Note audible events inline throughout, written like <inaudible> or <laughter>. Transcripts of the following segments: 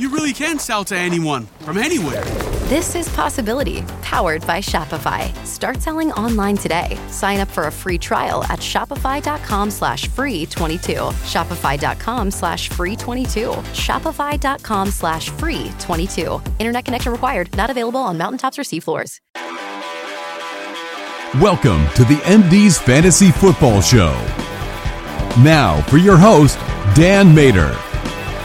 you really can sell to anyone from anywhere. This is Possibility, powered by Shopify. Start selling online today. Sign up for a free trial at shopify.com slash free 22. Shopify.com slash free 22. Shopify.com slash free 22. Internet connection required. Not available on mountaintops or seafloors. Welcome to the MD's Fantasy Football Show. Now for your host, Dan Mater.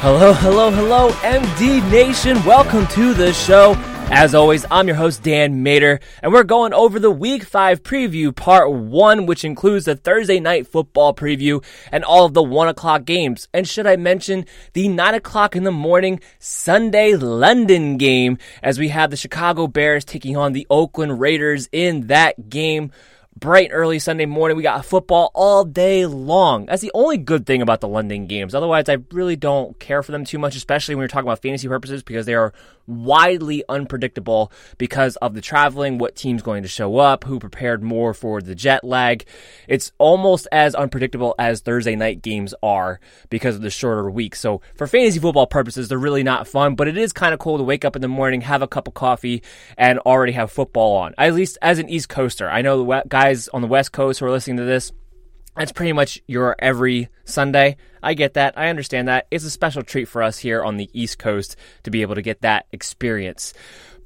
Hello, hello, hello, MD Nation. Welcome to the show. As always, I'm your host, Dan Mater, and we're going over the Week 5 preview, part 1, which includes the Thursday night football preview and all of the 1 o'clock games. And should I mention the 9 o'clock in the morning Sunday London game, as we have the Chicago Bears taking on the Oakland Raiders in that game bright early Sunday morning. We got football all day long. That's the only good thing about the London games. Otherwise, I really don't care for them too much, especially when you're talking about fantasy purposes, because they are widely unpredictable because of the traveling, what team's going to show up, who prepared more for the jet lag. It's almost as unpredictable as Thursday night games are because of the shorter week. So for fantasy football purposes, they're really not fun, but it is kind of cool to wake up in the morning, have a cup of coffee, and already have football on. At least as an East Coaster. I know the guys on the West Coast who are listening to this, that's pretty much your every Sunday. I get that. I understand that. It's a special treat for us here on the East Coast to be able to get that experience.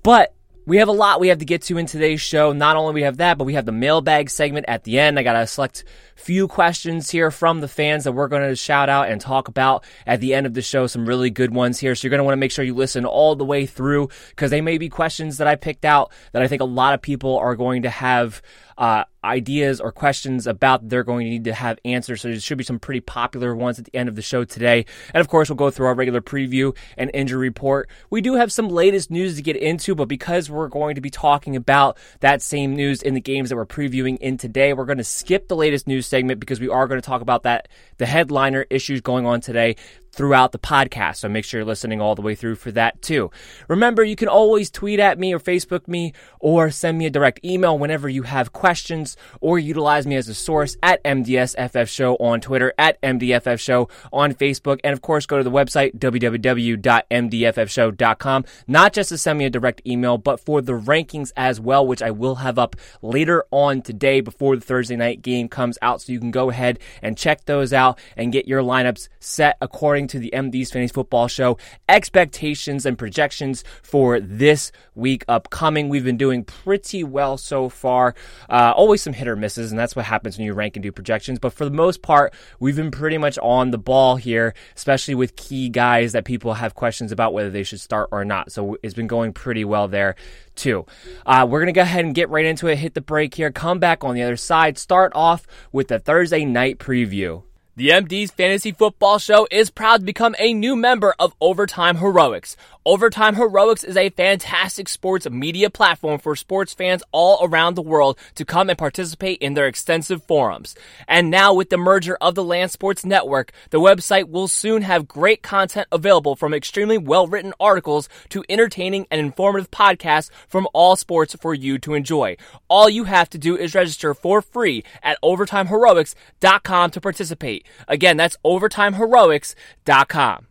But we have a lot we have to get to in today's show. Not only we have that, but we have the mailbag segment at the end. I got to select few questions here from the fans that we're going to shout out and talk about at the end of the show. Some really good ones here. So you're going to want to make sure you listen all the way through because they may be questions that I picked out that I think a lot of people are going to have uh, ideas or questions about they're going to need to have answers. So there should be some pretty popular ones at the end of the show today. And of course, we'll go through our regular preview and injury report. We do have some latest news to get into, but because we're going to be talking about that same news in the games that we're previewing in today, we're going to skip the latest news segment because we are going to talk about that the headliner issues going on today throughout the podcast. So make sure you're listening all the way through for that too. Remember, you can always tweet at me or Facebook me or send me a direct email whenever you have questions or utilize me as a source at MDSFF Show on Twitter, at MDFF Show on Facebook, and of course, go to the website www.mdffshow.com, not just to send me a direct email, but for the rankings as well, which I will have up later on today before the Thursday night game comes out. So you can go ahead and check those out and get your lineups set according to the MD's Fantasy Football Show expectations and projections for this week upcoming. We've been doing pretty well so far. Uh, always some hit or misses, and that's what happens when you rank and do projections. But for the most part, we've been pretty much on the ball here, especially with key guys that people have questions about whether they should start or not. So it's been going pretty well there too. Uh, we're going to go ahead and get right into it, hit the break here, come back on the other side, start off with the Thursday night preview. The MD's Fantasy Football Show is proud to become a new member of Overtime Heroics. Overtime Heroics is a fantastic sports media platform for sports fans all around the world to come and participate in their extensive forums. And now with the merger of the Land Sports Network, the website will soon have great content available from extremely well-written articles to entertaining and informative podcasts from all sports for you to enjoy. All you have to do is register for free at overtimeheroics.com to participate. Again, that's overtimeheroics.com.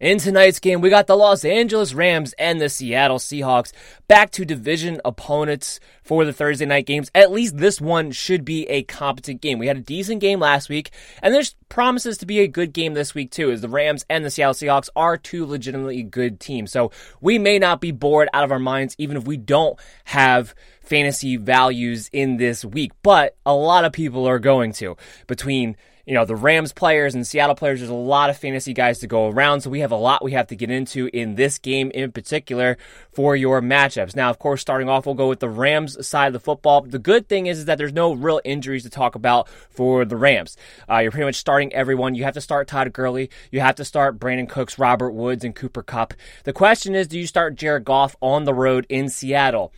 In tonight's game, we got the Los Angeles Rams and the Seattle Seahawks back to division opponents for the Thursday night games. At least this one should be a competent game. We had a decent game last week, and there's promises to be a good game this week too, as the Rams and the Seattle Seahawks are two legitimately good teams. So we may not be bored out of our minds, even if we don't have fantasy values in this week, but a lot of people are going to between you know, the Rams players and Seattle players, there's a lot of fantasy guys to go around. So we have a lot we have to get into in this game in particular for your matchups. Now, of course, starting off, we'll go with the Rams side of the football. The good thing is, is that there's no real injuries to talk about for the Rams. Uh, you're pretty much starting everyone. You have to start Todd Gurley. You have to start Brandin Cooks, Robert Woods, and Cooper Kupp. The question is, do you start Jared Goff on the road in Seattle?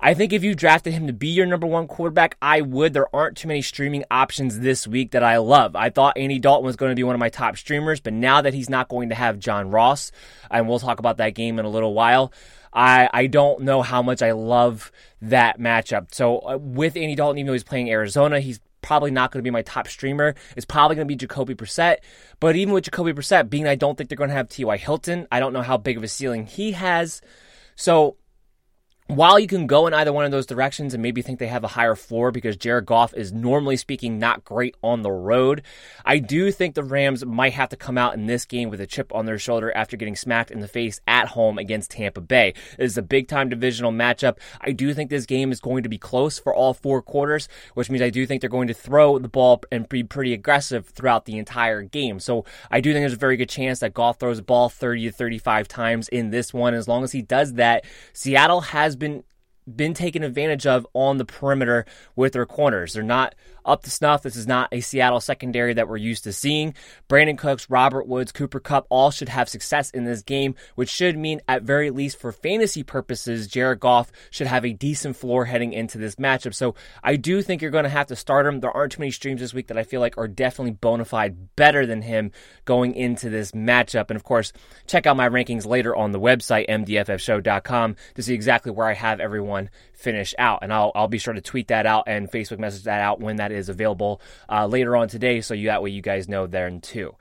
I think if you drafted him to be your number one quarterback, I would. There aren't too many streaming options this week that I love. I thought Andy Dalton was going to be one of my top streamers, but now that he's not going to have John Ross, and we'll talk about that game in a little while, I, I don't know how much I love that matchup. So uh, with Andy Dalton, even though he's playing Arizona, he's probably not going to be my top streamer. It's probably going to be Jacoby Brissett. But even with Jacoby Brissett, being I don't think they're going to have T.Y. Hilton, I don't know how big of a ceiling he has. So while you can go in either one of those directions and maybe think they have a higher floor because Jared Goff is normally speaking not great on the road, I do think the Rams might have to come out in this game with a chip on their shoulder after getting smacked in the face at home against Tampa Bay. This is a big time divisional matchup. I do think this game is going to be close for all four quarters, which means I do think they're going to throw the ball and be pretty aggressive throughout the entire game. So I do think there's a very good chance that Goff throws the ball 30 to 35 times in this one. As long as he does that, Seattle has been been taken advantage of on the perimeter with their corners. They're not up to snuff. This is not a Seattle secondary that we're used to seeing. Brandin Cooks, Robert Woods, Cooper Kupp all should have success in this game, which should mean, at very least for fantasy purposes, Jared Goff should have a decent floor heading into this matchup. So I do think you're going to have to start him. There aren't too many streams this week that I feel like are definitely bona fide better than him going into this matchup. And of course, check out my rankings later on the website, mdffshow.com, to see exactly where I have everyone finish out. And I'll, I'll be sure to tweet that out and Facebook message that out when that is available uh, later on today. So you, that way you guys know then too.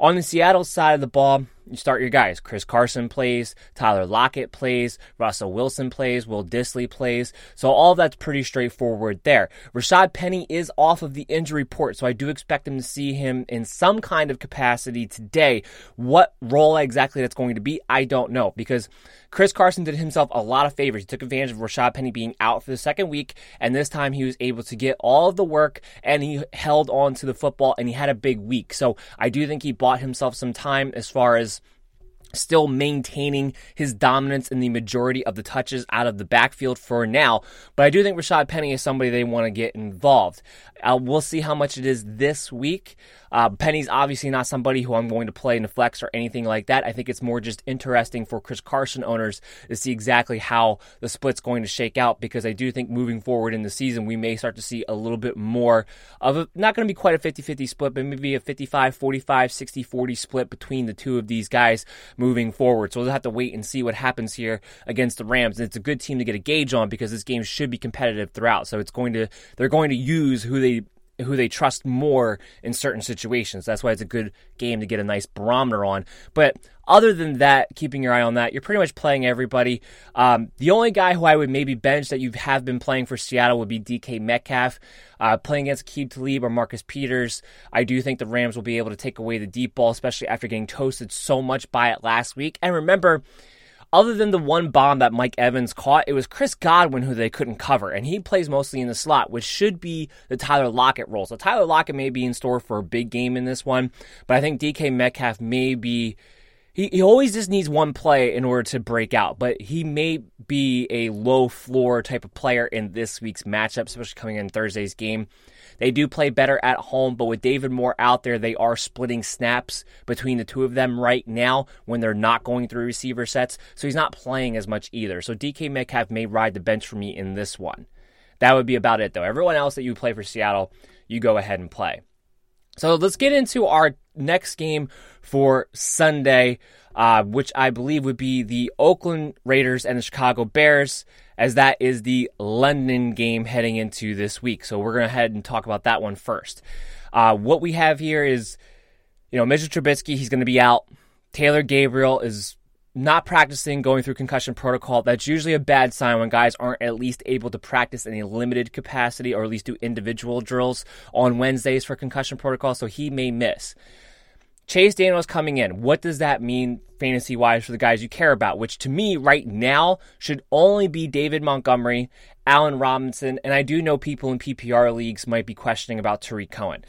On the Seattle side of the ball, you start your guys. Chris Carson plays, Tyler Lockett plays, Russell Wilson plays, Will Dissly plays. So all that's pretty straightforward there. Rashad Penny is off of the injury report, so I do expect him to see him in some kind of capacity today. What role exactly that's going to be, I don't know because Chris Carson did himself a lot of favors. He took advantage of Rashad Penny being out for the second week, and this time he was able to get all of the work and he held on to the football and he had a big week. So I do think he bought himself some time as far as still maintaining his dominance in the majority of the touches out of the backfield for now. But I do think Rashad Penny is somebody they want to get involved. Uh, we'll see how much it is this week. Uh, Penny's obviously not somebody who I'm going to play in the flex or anything like that. I think it's more just interesting for Chris Carson owners to see exactly how the split's going to shake out because I do think moving forward in the season, we may start to see a little bit more of a, not going to be quite a 50 50 split, but maybe a 55 45, 60 40 split between the two of these guys moving forward. So we'll have to wait and see what happens here against the Rams. And it's a good team to get a gauge on because this game should be competitive throughout. So it's going to, they're going to use who they who they trust more in certain situations. That's why it's a good game to get a nice barometer on. But other than that, keeping your eye on that, you're pretty much playing everybody. Um, the only guy who I would maybe bench that you have been playing for Seattle would be DK Metcalf. Uh, playing against Aqib Talib or Marcus Peters, I do think the Rams will be able to take away the deep ball, especially after getting toasted so much by it last week. And remember, other than the one bomb that Mike Evans caught, it was Chris Godwin who they couldn't cover, and he plays mostly in the slot, which should be the Tyler Lockett role. So Tyler Lockett may be in store for a big game in this one, but I think DK Metcalf may be. He, he always just needs one play in order to break out, but he may be a low floor type of player in this week's matchup, especially coming in Thursday's game. They do play better at home, but with David Moore out there, they are splitting snaps between the two of them right now when they're not going through receiver sets. So he's not playing as much either. So DK Metcalf may ride the bench for me in this one. That would be about it, though. Everyone else that you play for Seattle, you go ahead and play. So let's get into our next game for Sunday, uh, which I believe would be the Oakland Raiders and the Chicago Bears as that is the London game heading into this week. So we're going to head and talk about that one first. Uh, what we have here is, you know, Mitchell Trubisky, he's going to be out. Taylor Gabriel is not practicing, going through concussion protocol. That's usually a bad sign when guys aren't at least able to practice in a limited capacity or at least do individual drills on Wednesdays for concussion protocol. So he may miss. Chase Daniels coming in. What does that mean fantasy wise for the guys you care about? Which to me right now should only be David Montgomery, Allen Robinson, and I do know people in PPR leagues might be questioning about Tarik Cohen.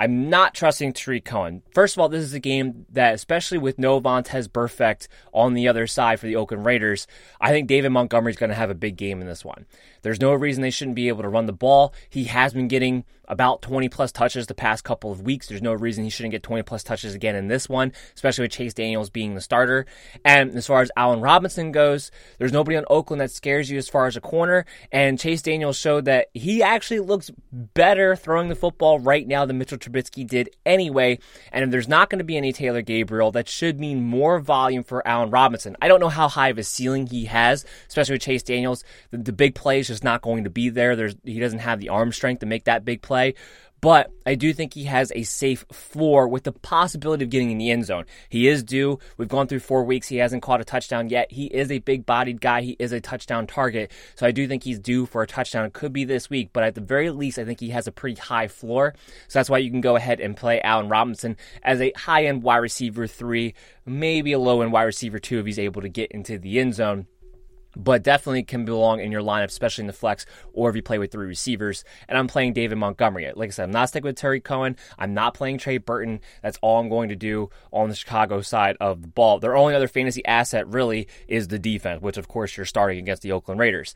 I'm not trusting Tarik Cohen. First of all, this is a game that, especially with no Vontaze Burfict on the other side for the Oakland Raiders, I think David Montgomery is going to have a big game in this one. There's no reason they shouldn't be able to run the ball. He has been getting about 20 plus touches the past couple of weeks. There's no reason he shouldn't get 20 plus touches again in this one, especially with Chase Daniels being the starter. And as far as Allen Robinson goes, there's nobody on Oakland that scares you as far as a corner. And Chase Daniels showed that he actually looks better throwing the football right now than Mitchell Trubisky did anyway. And if there's not going to be any Taylor Gabriel, that should mean more volume for Allen Robinson. I don't know how high of a ceiling he has, especially with Chase Daniels. The, the big play is just not going to be there. There's he doesn't have the arm strength to make that big play play. But I do think he has a safe floor with the possibility of getting in the end zone. He is due. We've gone through four weeks. He hasn't caught a touchdown yet. He is a big bodied guy. He is a touchdown target. So I do think he's due for a touchdown. It could be this week, but at the very least, I think he has a pretty high floor. So that's why you can go ahead and play Allen Robinson as a high end wide receiver three, maybe a low end wide receiver two if he's able to get into the end zone but definitely can belong in your lineup, especially in the flex or if you play with three receivers. And I'm playing David Montgomery. Like I said, I'm not sticking with Terry Cohen. I'm not playing Trey Burton. That's all I'm going to do on the Chicago side of the ball. Their only other fantasy asset really is the defense, which of course you're starting against the Oakland Raiders.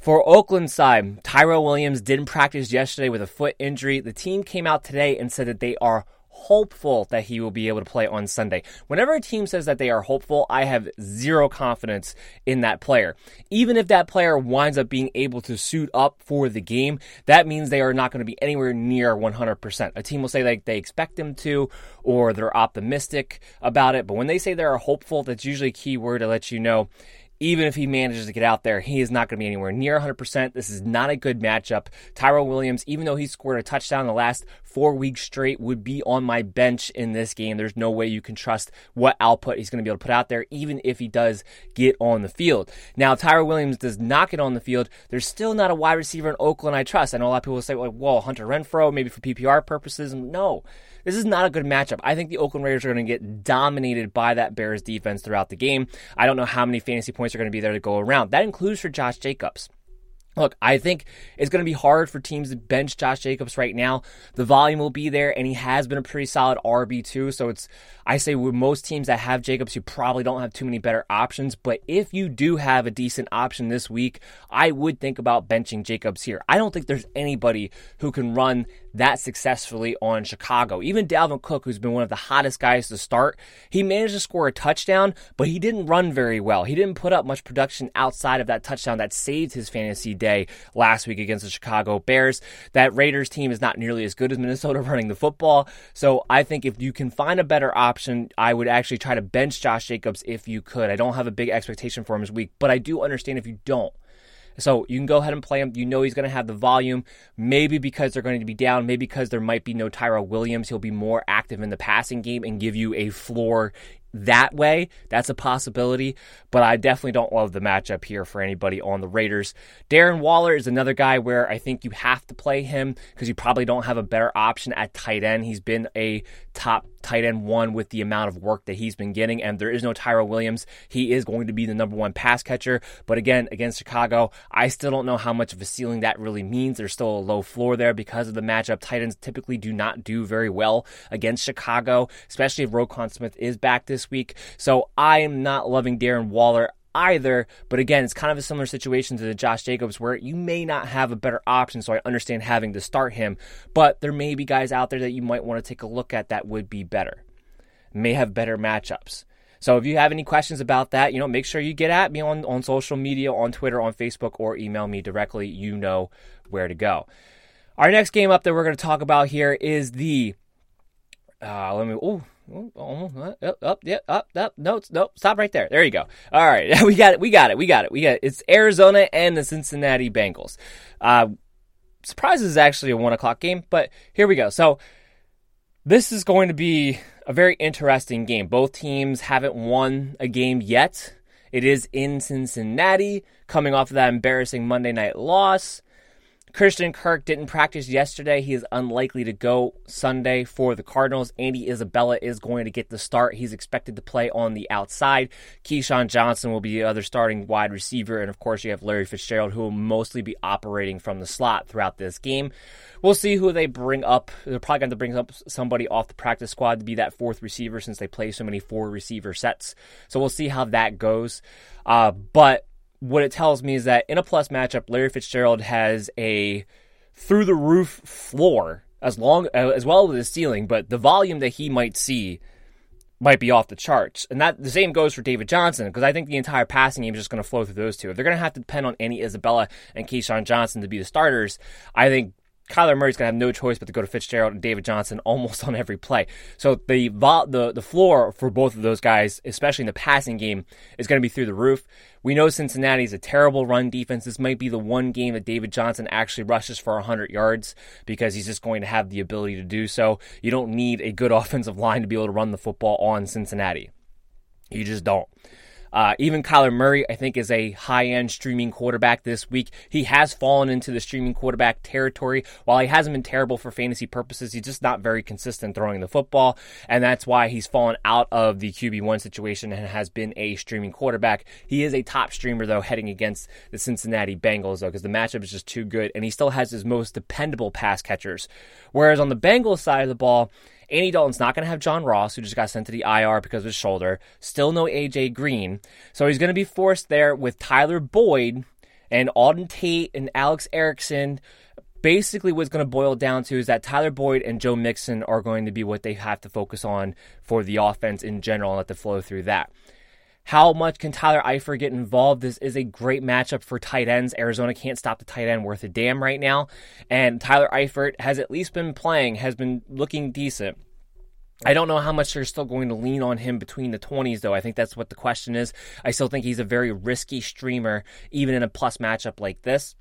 For Oakland side, Tyrell Williams didn't practice yesterday with a foot injury. The team came out today and said that they are hopeful that he will be able to play on Sunday. Whenever a team says that they are hopeful, I have zero confidence in that player. Even if that player winds up being able to suit up for the game, that means they are not going to be anywhere near 100%. A team will say like they expect them to or they're optimistic about it, but when they say they're hopeful, that's usually a key word to let you know even if he manages to get out there, he is not going to be anywhere near 100%. This is not a good matchup. Tyrell Williams, even though he scored a touchdown the last four weeks straight, would be on my bench in this game. There's no way you can trust what output he's going to be able to put out there, even if he does get on the field. Now, Tyrell Williams does not get on the field. There's still not a wide receiver in Oakland I trust. I know a lot of people will say, whoa, Hunter Renfrow, maybe for PPR purposes. No. This is not a good matchup. I think the Oakland Raiders are going to get dominated by that Bears defense throughout the game. I don't know how many fantasy points are going to be there to go around. That includes for Josh Jacobs. Look, I think it's going to be hard for teams to bench Josh Jacobs right now. The volume will be there, and he has been a pretty solid RB2. So it's, I say, with most teams that have Jacobs, you probably don't have too many better options. But if you do have a decent option this week, I would think about benching Jacobs here. I don't think there's anybody who can run that successfully on Chicago. Even Dalvin Cook, who's been one of the hottest guys to start, he managed to score a touchdown, but he didn't run very well. He didn't put up much production outside of that touchdown that saved his fantasy day last week against the Chicago Bears. That Raiders team is not nearly as good as Minnesota <laughs> running the football. So I think if you can find a better option, I would actually try to bench Josh Jacobs if you could. I don't have a big expectation for him this week, but I do understand if you don't So you can go ahead and play him. You know he's going to have the volume. Maybe because they're going to be down. Maybe because there might be no Tyrell Williams. He'll be more active in the passing game and give you a floor that way. That's a possibility, but I definitely don't love the matchup here for anybody on the Raiders. Darren Waller is another guy where I think you have to play him because you probably don't have a better option at tight end. He's been a top tight end one with the amount of work that he's been getting, and there is no Tyrell Williams. He is going to be the number one pass catcher, but again, against Chicago, I still don't know how much of a ceiling that really means. There's still a low floor there because of the matchup. Titans typically do not do very well against Chicago, especially if Roquan Smith is back this week. So I am not loving Darren Waller either. But again, it's kind of a similar situation to the Josh Jacobs where you may not have a better option. So I understand having to start him, but there may be guys out there that you might want to take a look at that would be better, may have better matchups. So if you have any questions about that, you know, make sure you get at me on, on social media, on Twitter, on Facebook, or email me directly. You know where to go. Our next game up that we're going to talk about here is the. Uh, let me. Oh, almost up, up, yeah, up, up. No, no, stop right there. There you go. All right, <laughs> we got it. We got it. We got it. We got it. It's Arizona and the Cincinnati Bengals. Uh, surprise is actually a one o'clock game, but here we go. So this is going to be a very interesting game. Both teams haven't won a game yet. It is in Cincinnati, coming off of that embarrassing Monday night loss. Christian Kirk didn't practice yesterday. He is unlikely to go Sunday for the Cardinals. Andy Isabella is going to get the start. He's expected to play on the outside. KeeSean Johnson will be the other starting wide receiver. And of course, you have Larry Fitzgerald, who will mostly be operating from the slot throughout this game. We'll see who they bring up. They're probably going to bring up somebody off the practice squad to be that fourth receiver since they play so many four receiver sets. So we'll see how that goes. Uh, but what it tells me is that in a plus matchup, Larry Fitzgerald has a through the roof floor as long uh, as well as the ceiling, but the volume that he might see might be off the charts. And that the same goes for David Johnson because I think the entire passing game is just going to flow through those two. If they're going to have to depend on Andy Isabella and KeeSean Johnson to be the starters, I think Kyler Murray's going to have no choice but to go to Fitzgerald and David Johnson <laughs> almost on every play. So the the the floor for both of those guys, especially in the passing game, is going to be through the roof. We know Cincinnati is a terrible run defense. This might be the one game that David Johnson actually rushes for 100 yards because he's just going to have the ability to do so. You don't need a good <laughs> offensive line to be able to run the football on Cincinnati. You just don't. Uh, even Kyler Murray, I think, is a high end streaming quarterback this week. He has fallen into the streaming quarterback territory. While he hasn't been terrible for fantasy purposes, he's just not very consistent throwing the football. And that's why he's fallen out of the QB1 situation and has been a streaming quarterback. He is a top streamer, though, heading against the Cincinnati Bengals, though, because the matchup is just too good. And he still has his most dependable pass catchers. Whereas on the Bengals side of the ball, Andy Dalton's not going to have John Ross, who just got sent to the IR because of his shoulder. Still no AJ Green. So he's going to be forced there with Tyler Boyd and Auden Tate and Alex Erickson. Basically, what's going to boil down to is that Tyler Boyd and Joe Mixon are going to be what they have to focus on for the offense in general and let the flow through that. How much can Tyler Eifert get involved? This is a great matchup for tight ends. Arizona can't stop the tight end worth a damn right now. And Tyler Eifert has at least been playing, has been looking decent. I don't know how much they're still going to lean on him between the 20s, though. I think that's what the question is. I still think he's a very risky streamer, even in a plus matchup like this.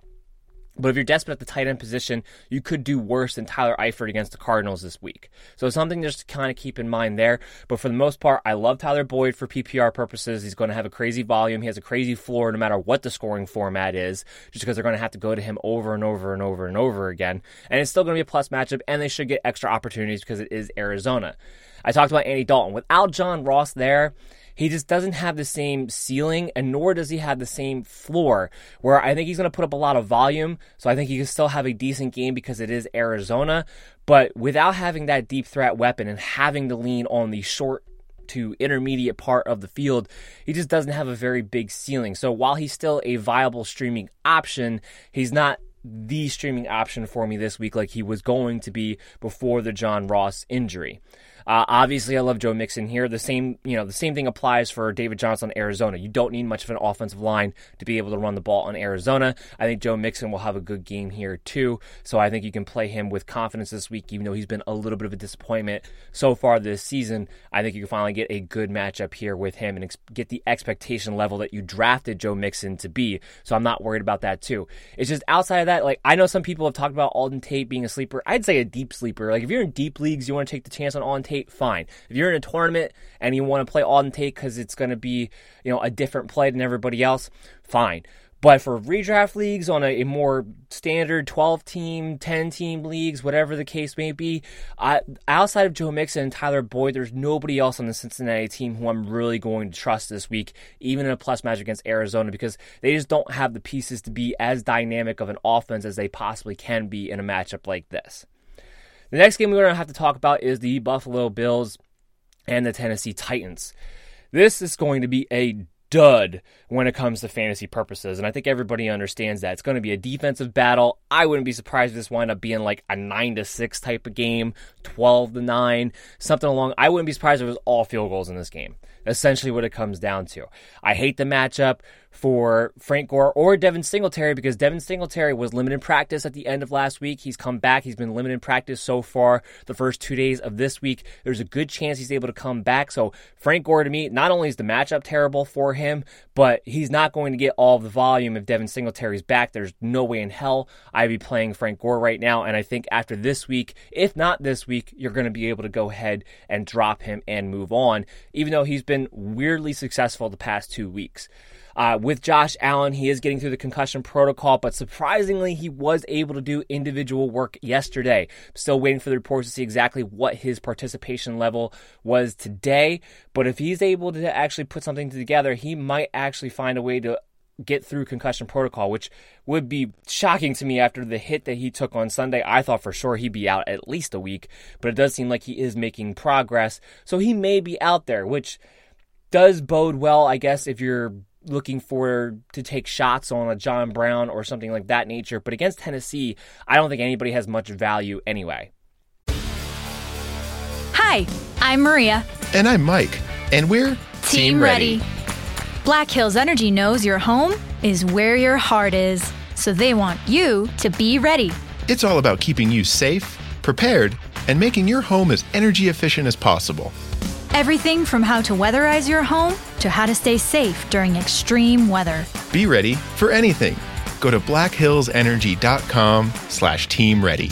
But if you're desperate at the tight end position, you could do worse than Tyler Eifert against the Cardinals this week. So something just to kind of keep in mind there. But for the most part, I love Tyler Boyd for PPR purposes. He's going to have a crazy volume. He has a crazy floor no matter what the scoring format is, just because they're going to have to go to him over and over and over and over again. And it's still going to be a plus matchup, and they should get extra opportunities because it is Arizona. I talked about Andy Dalton. Without John Ross there, he just doesn't have the same ceiling, and nor does he have the same floor. Where I think he's going to put up a lot of volume, so I think he can still have a decent game because it is Arizona. But without having that deep threat weapon and having to lean on the short to intermediate part of the field, he just doesn't have a very big ceiling. So while he's still a viable streaming option, he's not the streaming option for me this week, like he was going to be before the John Ross injury. Uh, obviously, I love Joe Mixon here. The same, you know, the same thing applies for David Johnson, Arizona. You don't need much of an offensive line to be able to run the ball on Arizona. I think Joe Mixon will have a good game here too. So I think you can play him with confidence this week, even though he's been a little bit of a disappointment so far this season. I think you can finally get a good matchup here with him and ex- get the expectation level that you drafted Joe Mixon to be. So I'm not worried about that too. It's just outside of that, like I know some people have talked about Auden Tate being a sleeper. I'd say a deep sleeper. Like if you're in deep leagues, you want to take the chance on Auden Tate fine. If you're in a tournament and you want to play Auden Tate because it's going to be, you know, a different play than everybody else, fine. But for redraft leagues on a, a, more standard 12 team, 10 team leagues, whatever the case may be, I, outside of Joe Mixon and Tyler Boyd, there's nobody else on the Cincinnati team who I'm really going to trust this week, even in a plus match against Arizona, because they just don't have the pieces to be as dynamic of an offense as they possibly can be in a matchup like this. The next game we're going to have to talk about is the Buffalo Bills and the Tennessee Titans. This is going to be a dud when it comes to fantasy purposes. And I think everybody understands that. It's going to be a defensive battle. I wouldn't be surprised if this wind up being like a 9 to 6 type of game, 12 to 9, something along. I wouldn't be surprised if it was all field goals in this game. Essentially what it comes down to. I hate the matchup for Frank Gore or Devin Singletary because Devin Singletary was limited practice at the end of last week. He's come back. He's been limited practice so far the first two days of this week. There's a good chance he's able to come back. So Frank Gore to me, not only is the matchup terrible for him, but he's not going to get all of the volume if Devin Singletary's back. There's no way in hell I'd be playing Frank Gore right now. And I think after this week, if not this week, you're going to be able to go ahead and drop him and move on, even though he's been weirdly successful the past two weeks. Uh, with Josh Allen, he is getting through the concussion protocol, but surprisingly, he was able to do individual work yesterday. Still waiting for the reports to see exactly what his participation level was today. But if he's able to actually put something together, he might actually find a way to get through concussion protocol, which would be shocking to me after the hit that he took on Sunday. I thought for sure he'd be out at least a week, but it does seem like he is making progress. So he may be out there, which does bode well, I guess, if you're looking for to take shots on a John Brown or something like that nature. But against Tennessee, I don't think anybody has much value anyway. Hi, I'm Maria. And I'm Mike. And we're Team, Team ready. ready. Black Hills Energy knows your home is where your heart is, so they want you to be ready. It's all about keeping you safe, prepared, and making your home as energy efficient as possible. Everything from how to weatherize your home to how to stay safe during extreme weather. Be ready for anything. Go to blackhillsenergy.com slash team ready.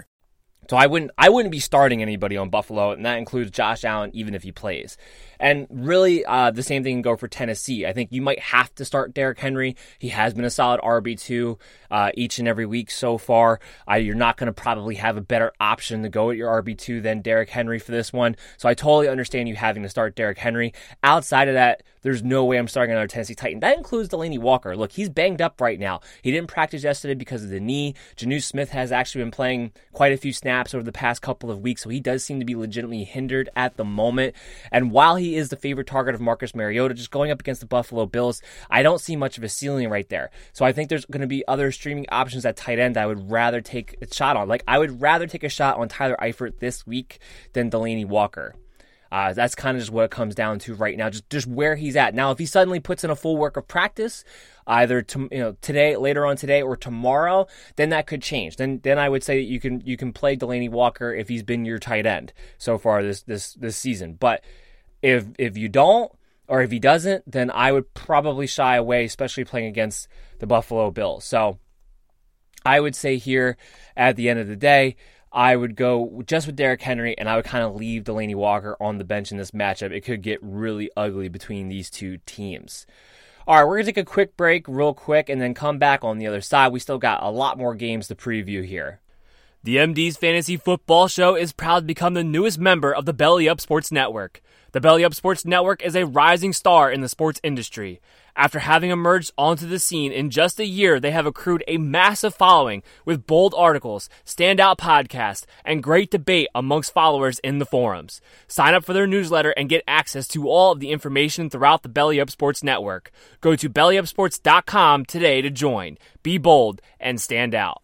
So I wouldn't I wouldn't be starting anybody on Buffalo, and that includes Josh Allen, even if he plays. And really, uh, the same thing can go for Tennessee. I think you might have to start Derrick Henry. He has been a solid RB two uh, each and every week so far. Uh, you're not going to probably have a better option to go at your RB two than Derrick Henry for this one. So I totally understand you having to start Derrick Henry. Outside of that, there's no way I'm starting another Tennessee Titan. That includes Delanie Walker. Look, he's banged up right now. He didn't practice yesterday because of the knee. Jonnu Smith has actually been playing quite a few snaps over the past couple of weeks, so he does seem to be legitimately hindered at the moment. And while he is the favorite target of Marcus Mariota, just going up against the Buffalo Bills, I don't see much of a ceiling right there. So I think there's going to be other streaming options at tight end that I would rather take a shot on. Like I would rather take a shot on Tyler Eifert this week than Delanie Walker. Uh, that's kind of just what it comes down to right now, just just where he's at now. If he suddenly puts in a full work of practice, either to, you know today, later on today, or tomorrow, then that could change. Then then I would say that you can you can play Delanie Walker if he's been your tight end so far this this this season. But if if you don't, or if he doesn't, then I would probably shy away, especially playing against the Buffalo Bills. So I would say here at the end of the day, I would go just with Derrick Henry and I would kind of leave Delanie Walker on the bench in this matchup. It could get really ugly between these two teams. All right, we're going to take a quick break, real quick, and then come back on the other side. We still got a lot more games to preview here. The MD's Fantasy Football Show is proud to become the newest member of the Belly Up Sports Network. The Belly Up Sports Network is a rising star in the sports industry. After having emerged onto the scene in just a year, they have accrued a massive following with bold articles, standout podcasts, and great debate amongst followers in the forums. Sign up for their newsletter and get access to all of the information throughout the Belly Up Sports Network. Go to bellyupsports.com today to join. Be bold and stand out.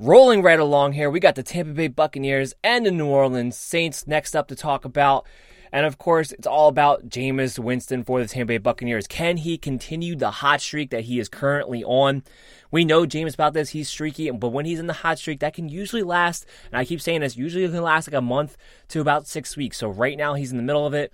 Rolling right along here, we got the Tampa Bay Buccaneers and the New Orleans Saints next up to talk about. And of course, it's all about Jameis Winston for the Tampa Bay Buccaneers. Can he continue the hot streak that he is currently on? We know James about this. He's streaky, but when he's in the hot streak, that can usually last, and I keep saying this, usually it can last like a month to about six weeks. So right now, he's in the middle of it.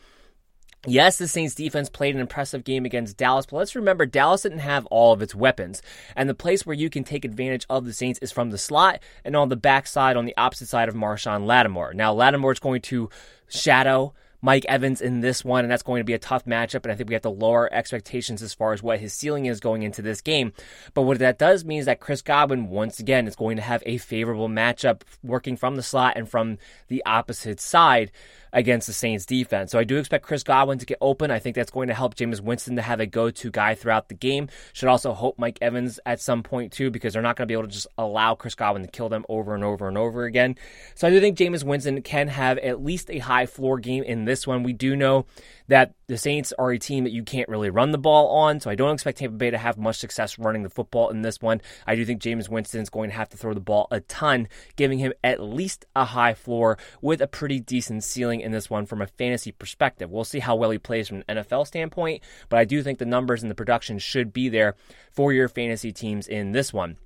Yes, the Saints defense played an impressive game against Dallas, but let's remember Dallas didn't have all of its weapons. And the place where you can take advantage of the Saints is from the slot and on the backside on the opposite side of Marshon Lattimore. Now, Lattimore is going to shadow Mike Evans in this one, and that's going to be a tough matchup. And I think we have to lower expectations as far as what his ceiling is going into this game. But what that does mean is that Chris Godwin, once again, is going to have a favorable matchup working from the slot and from the opposite side against the Saints defense. So I do expect Chris Godwin to get open. I think that's going to help Jameis Winston to have a go-to guy throughout the game. Should also hope Mike Evans at some point too, because they're not going to be able to just allow Chris Godwin to kill them over and over and over again. So I do think Jameis Winston can have at least a high floor game in this one. We do know that the Saints are a team that you can't really run the ball on, so I don't expect Tampa Bay to have much success running the football in this one. I do think Jameis Winston is going to have to throw the ball a ton, giving him at least a high floor with a pretty decent ceiling in this one from a fantasy perspective. We'll see how well he plays from an NFL standpoint, but I do think the numbers and the production should be there for your fantasy teams in this one.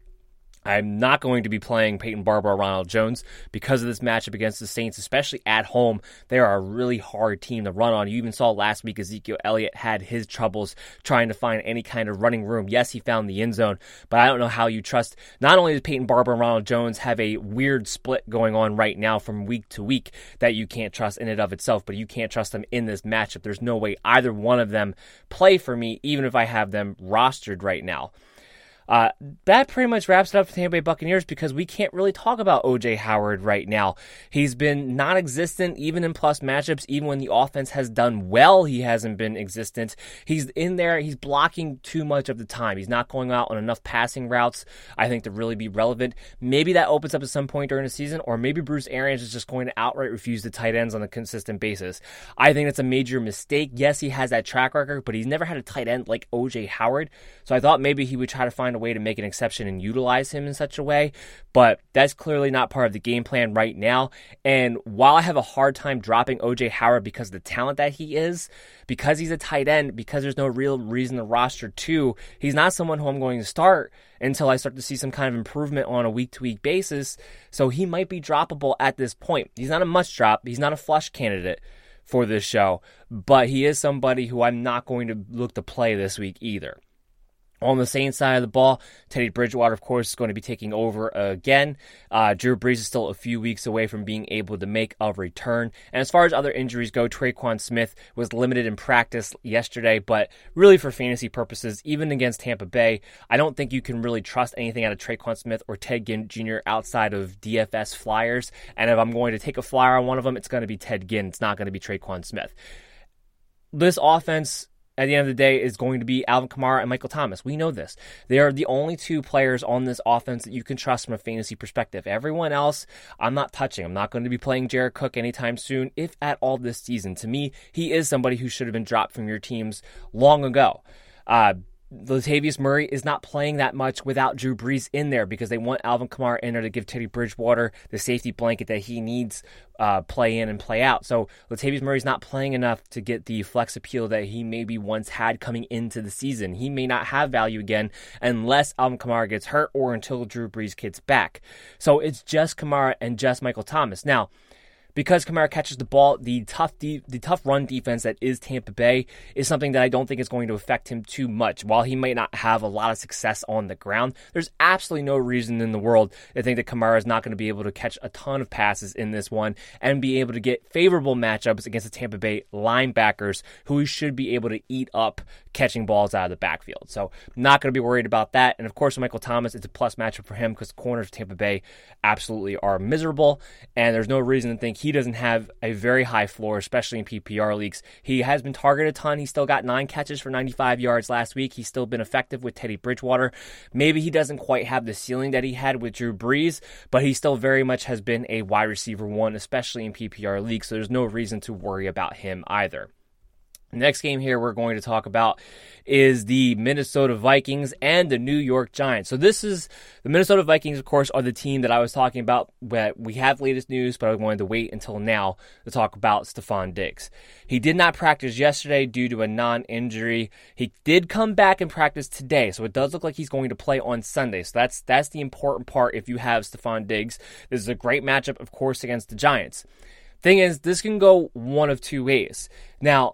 I'm not going to be playing Peyton Barber or Ronald Jones because of this matchup against the Saints, especially at home. They are a really hard team to run on. You even saw last week Ezekiel Elliott had his troubles trying to find any kind of running room. Yes, he found the end zone, but I don't know how you trust. Not only does Peyton Barber and Ronald Jones have a weird split going on right now from week to week that you can't trust in and of itself, but you can't trust them in this matchup. There's no way either one of them play for me, even if I have them rostered right now. Uh, that pretty much wraps it up for Tampa Bay Buccaneers because we can't really talk about OJ Howard right now. He's been non existent even in plus matchups, even when the offense has done well, he hasn't been existent. He's in there, he's blocking too much of the time. He's not going out on enough passing routes, I think, to really be relevant. Maybe that opens up at some point during the season, or maybe Bruce Arians is just going to outright refuse the tight ends on a consistent basis. I think that's a major mistake. Yes, he has that track record, but he's never had a tight end like OJ Howard. So I thought maybe he would try to find find a way to make an exception and utilize him in such a way, but that's clearly not part of the game plan right now. And while I have a hard time dropping OJ Howard because of the talent that he is, because he's a tight end, because there's no real reason to roster two, he's not someone who I'm going to start until I start to see some kind of improvement on a week to week basis. So he might be droppable at this point. He's not a must drop, he's not a flush candidate for this show, but he is somebody who I'm not going to look to play this week either. On the Saints side of the ball, Teddy Bridgewater, of course, is going to be taking over again. Uh, Drew Brees is still a few weeks away from being able to make a return. And as far as other injuries go, Tre'Quan Smith was limited in practice yesterday, but really for fantasy purposes, even against Tampa Bay, I don't think you can really trust anything out of Tre'Quan Smith or Ted Ginn Jr. outside of DFS flyers. And if I'm going to take a flyer on one of them, it's going to be Ted Ginn. It's not going to be Tre'Quan Smith. This offense at the end of the day is going to be Alvin Kamara and Michael Thomas. We know this. They are the only two players on this offense that you can trust from a fantasy perspective. Everyone else, I'm not touching. I'm not going to be playing Jared Cook anytime soon, if at all this season. To me, he is somebody who should have been dropped from your teams long ago. Uh, Latavius Murray is not playing that much without Drew Brees in there because they want Alvin Kamara in there to give Teddy Bridgewater the safety blanket that he needs uh, play in and play out. So Latavius Murray's not playing enough to get the flex appeal that he maybe once had coming into the season. He may not have value again unless Alvin Kamara gets hurt or until Drew Brees gets back. So it's just Kamara and just Michael Thomas. Now, because Kamara catches the ball, the tough de- the tough run defense that is Tampa Bay is something that I don't think is going to affect him too much. While he might not have a lot of success on the ground, there's absolutely no reason in the world to think that Kamara is not going to be able to catch a ton of passes in this one and be able to get favorable matchups against the Tampa Bay linebackers who he should be able to eat up catching balls out of the backfield. So not going to be worried about that. And of course, Michael Thomas, it's a plus matchup for him because corners of Tampa Bay absolutely are miserable. And there's no reason to think he doesn't have a very high floor, especially in PPR leagues. He has been targeted a ton. He still got nine catches for 95 yards last week. He's still been effective with Teddy Bridgewater. Maybe he doesn't quite have the ceiling that he had with Drew Brees, but he still very much has been a wide receiver one, especially in PPR leagues. So there's no reason to worry about him either. Next game here we're going to talk about is the Minnesota Vikings and the New York Giants. So this is the Minnesota Vikings, of course, are the team that I was talking about. But we have latest news, but I wanted to wait until now to talk about Stefon Diggs. He did not practice yesterday due to a non-injury. He did come back and practice today, so it does look like he's going to play on Sunday. So that's that's the important part. If you have Stefon Diggs, this is a great matchup, of course, against the Giants. Thing is, this can go one of two ways. Now,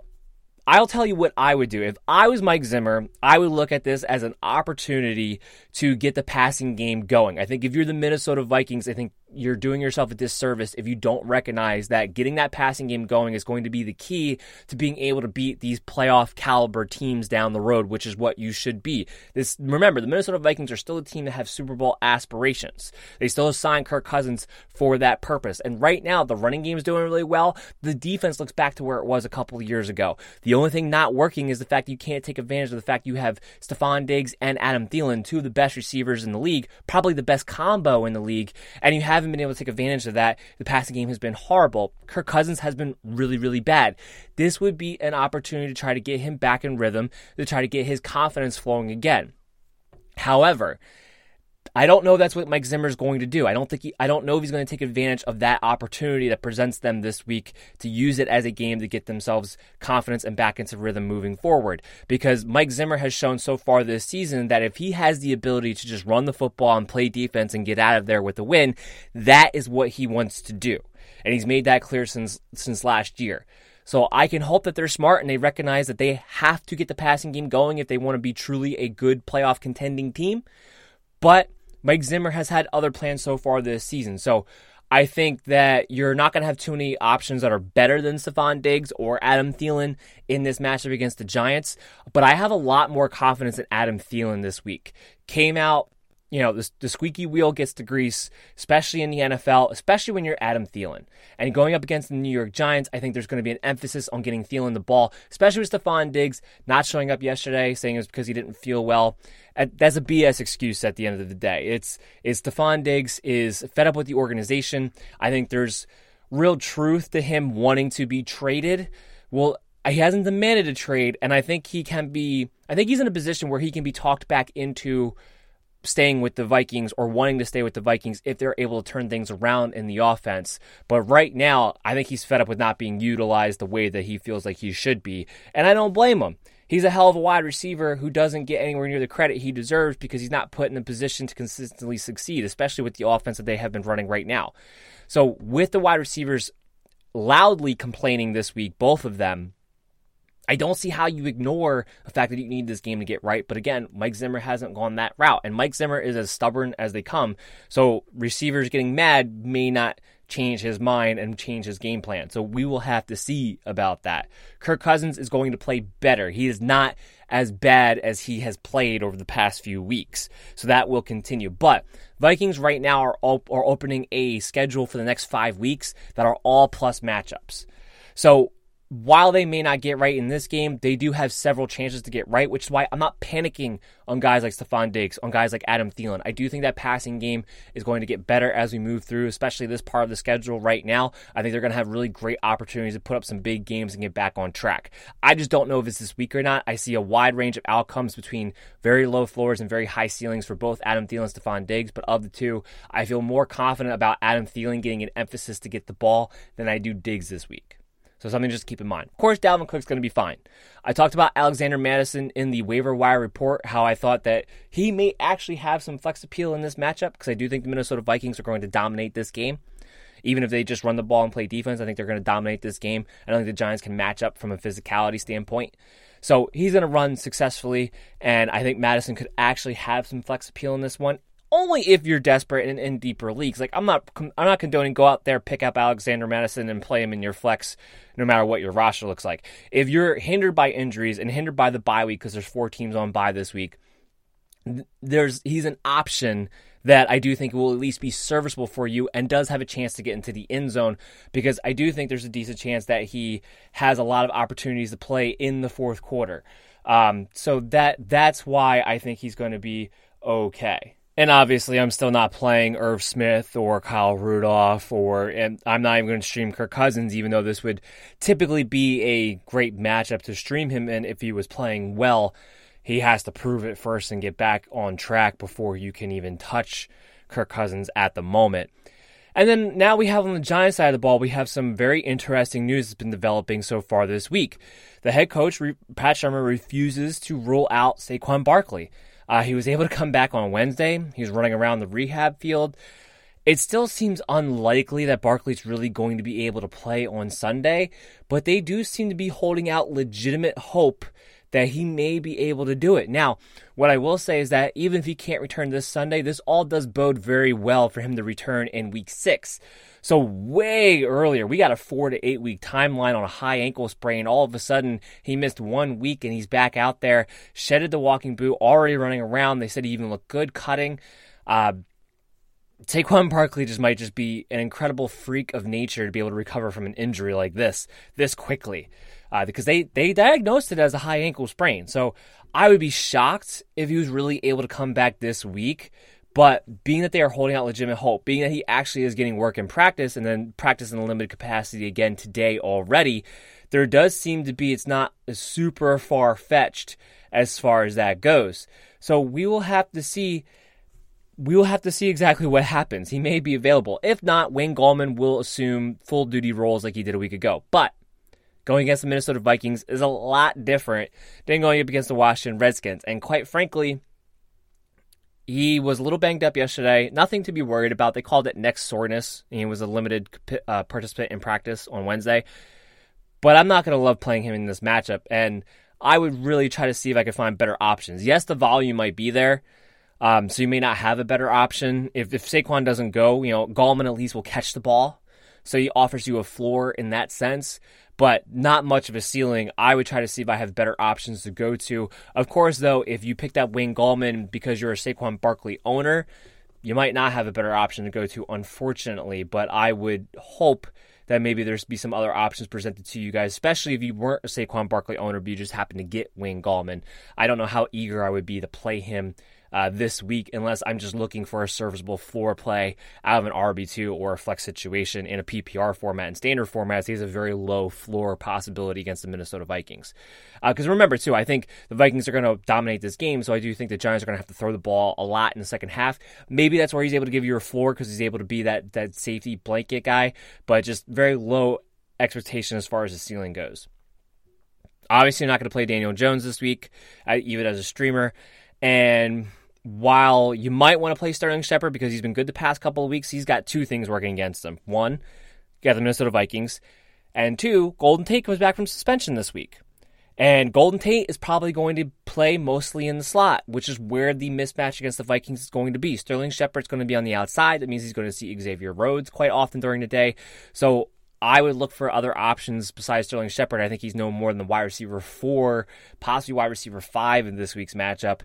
I'll tell you what I would do. If I was Mike Zimmer, I would look at this as an opportunity to get the passing game going. I think if you're the Minnesota Vikings, I think you're doing yourself a disservice if you don't recognize that getting that passing game going is going to be the key to being able to beat these playoff caliber teams down the road, which is what you should be. This remember, the Minnesota Vikings are still a team that have Super Bowl aspirations. They still signed Kirk Cousins for that purpose. And right now, the running game is doing really well. The defense looks back to where it was a couple of years ago. The only thing not working is the fact that you can't take advantage of the fact you have Stefon Diggs and Adam Thielen, two of the best receivers in the league, probably the best combo in the league, and you have haven't been able to take advantage of that. The passing game has been horrible. Kirk Cousins has been really, really bad. This would be an opportunity to try to get him back in rhythm, to try to get his confidence flowing again. However, I don't know that's what Mike Zimmer is going to do. I don't think he, I don't know if he's going to take advantage of that opportunity that presents them this week to use it as a game to get themselves confidence and back into rhythm moving forward. Because Mike Zimmer has shown so far this season that if he has the ability to just run the football and play defense and get out of there with a win, that is what he wants to do. And he's made that clear since since last year. So I can hope that they're smart and they recognize that they have to get the passing game going if they want to be truly a good playoff contending team. But Mike Zimmer has had other plans so far this season. So I think that you're not going to have too many options that are better than Stefon Diggs or Adam Thielen in this matchup against the Giants. But I have a lot more confidence in Adam Thielen this week. Came out you know, the, the squeaky wheel gets to grease, especially in the NFL, especially when you're Adam Thielen. And going up against the New York Giants, I think there's going to be an emphasis on getting Thielen the ball, especially with Stefon Diggs not showing up yesterday, saying it was because he didn't feel well. That's a BS excuse at the end of the day. It's, it's Stefon Diggs is fed up with the organization. I think there's real truth to him wanting to be traded. Well, he hasn't demanded a trade, and I think he can be, I think he's in a position where he can be talked back into – staying with the Vikings or wanting to stay with the Vikings if they're able to turn things around in the offense. But right now, I think he's fed up with not being utilized the way that he feels like he should be. And I don't blame him. He's a hell of a wide receiver who doesn't get anywhere near the credit he deserves because he's not put in a position to consistently succeed, especially with the offense that they have been running right now. So, with the wide receivers loudly complaining this week, both of them, I don't see how you ignore the fact that you need this game to get right. But again, Mike Zimmer hasn't gone that route. And Mike Zimmer is as stubborn as they come. So receivers getting mad may not change his mind and change his game plan. So we will have to see about that. Kirk Cousins is going to play better. He is not as bad as he has played over the past few weeks. So that will continue. But Vikings right now are, op- are opening a schedule for the next five weeks that are all plus matchups. So while they may not get right in this game, they do have several chances to get right, which is why I'm not panicking on guys like Stefon Diggs, on guys like Adam Thielen. I do think that passing game is going to get better as we move through, especially this part of the schedule right now. I think they're going to have really great opportunities to put up some big games and get back on track. I just don't know if it's this week or not. I see a wide range of outcomes between very low floors and very high ceilings for both Adam Thielen and Stefon Diggs, but of the two, I feel more confident about Adam Thielen getting an emphasis to get the ball than I do Diggs this week. So something just keep in mind. Of course, Dalvin Cook's going to be fine. I talked about Alexander Mattison in the waiver wire report, how I thought that he may actually have some flex appeal in this matchup because I do think the Minnesota Vikings are going to dominate this game. Even if they just run the ball and play defense, I think they're going to dominate this game. I don't think the Giants can match up from a physicality standpoint. So he's going to run successfully, and I think Mattison could actually have some flex appeal in this one. Only if you're desperate and in deeper leagues. Like I'm not, I'm not condoning go out there, pick up Alexander Mattison and play him in your flex, no matter what your roster looks like. If you're hindered by injuries and hindered by the bye week because there's four teams on bye this week, there's he's an option that I do think will at least be serviceable for you and does have a chance to get into the end zone because I do think there's a decent chance that he has a lot of opportunities to play in the fourth quarter. Um, so that that's why I think he's going to be okay. And obviously, I'm still not playing Irv Smith or Kyle Rudolph, or and I'm not even going to stream Kirk Cousins, even though this would typically be a great matchup to stream him in if he was playing well he has to prove it first and get back on track before you can even touch Kirk Cousins at the moment. And then now we have on the Giants side of the ball, we have some very interesting news that's been developing so far this week. The head coach, Pat Shurmur, refuses to rule out Saquon Barkley. Uh, he was able to come back on Wednesday. He was running around the rehab field. It still seems unlikely that Barkley's really going to be able to play on Sunday, but they do seem to be holding out legitimate hope that he may be able to do it. Now, what I will say is that even if he can't return this Sunday, this all does bode very well for him to return in week six. So, way earlier, we got a four to eight week timeline on a high ankle sprain. All of a sudden, he missed one week and he's back out there, shedded the walking boot, already running around. They said he even looked good cutting. Uh, Saquon Barkley just might just be an incredible freak of nature to be able to recover from an injury like this this quickly uh, because they, they diagnosed it as a high ankle sprain. So I would be shocked if he was really able to come back this week. But being that they are holding out legitimate hope, being that he actually is getting work in practice and then practice in a limited capacity again today already, there does seem to be it's not super far fetched as far as that goes. So we will have to see we will have to see exactly what happens. He may be available. If not, Wayne Gallman will assume full duty roles like he did a week ago. But going against the Minnesota Vikings is a lot different than going up against the Washington Redskins. And quite frankly, he was a little banged up yesterday. Nothing to be worried about. They called it neck soreness. He was a limited uh, participant in practice on Wednesday. But I'm not going to love playing him in this matchup. And I would really try to see if I could find better options. Yes, the volume might be there. Um, so you may not have a better option. If, if Saquon doesn't go, you know, Gallman at least will catch the ball. So he offers you a floor in that sense but not much of a ceiling. I would try to see if I have better options to go to. Of course, though, if you picked up Wayne Gallman because you're a Saquon Barkley owner, you might not have a better option to go to, unfortunately. But I would hope that maybe there's be some other options presented to you guys, especially if you weren't a Saquon Barkley owner, but you just happened to get Wayne Gallman. I don't know how eager I would be to play him uh, this week unless I'm just looking for a serviceable floor play out of an RB2 or a flex situation in a PPR format and standard formats. He has a very low floor possibility against the Minnesota Vikings. Because uh, remember, too, I think the Vikings are going to dominate this game, so I do think the Giants are going to have to throw the ball a lot in the second half. Maybe that's where he's able to give you a floor because he's able to be that, that safety blanket guy, but just very low expectation as far as the ceiling goes. Obviously, not going to play Daniel Jones this week, even as a streamer. And while you might want to play Sterling Shepard because he's been good the past couple of weeks, he's got two things working against him. One, you got the Minnesota Vikings, and two, Golden Tate comes back from suspension this week. And Golden Tate is probably going to play mostly in the slot, which is where the mismatch against the Vikings is going to be. Sterling Shepard's going to be on the outside. That means he's going to see Xavier Rhodes quite often during the day. So I would look for other options besides Sterling Shepard. I think he's no more than the wide receiver four, possibly wide receiver five in this week's matchup.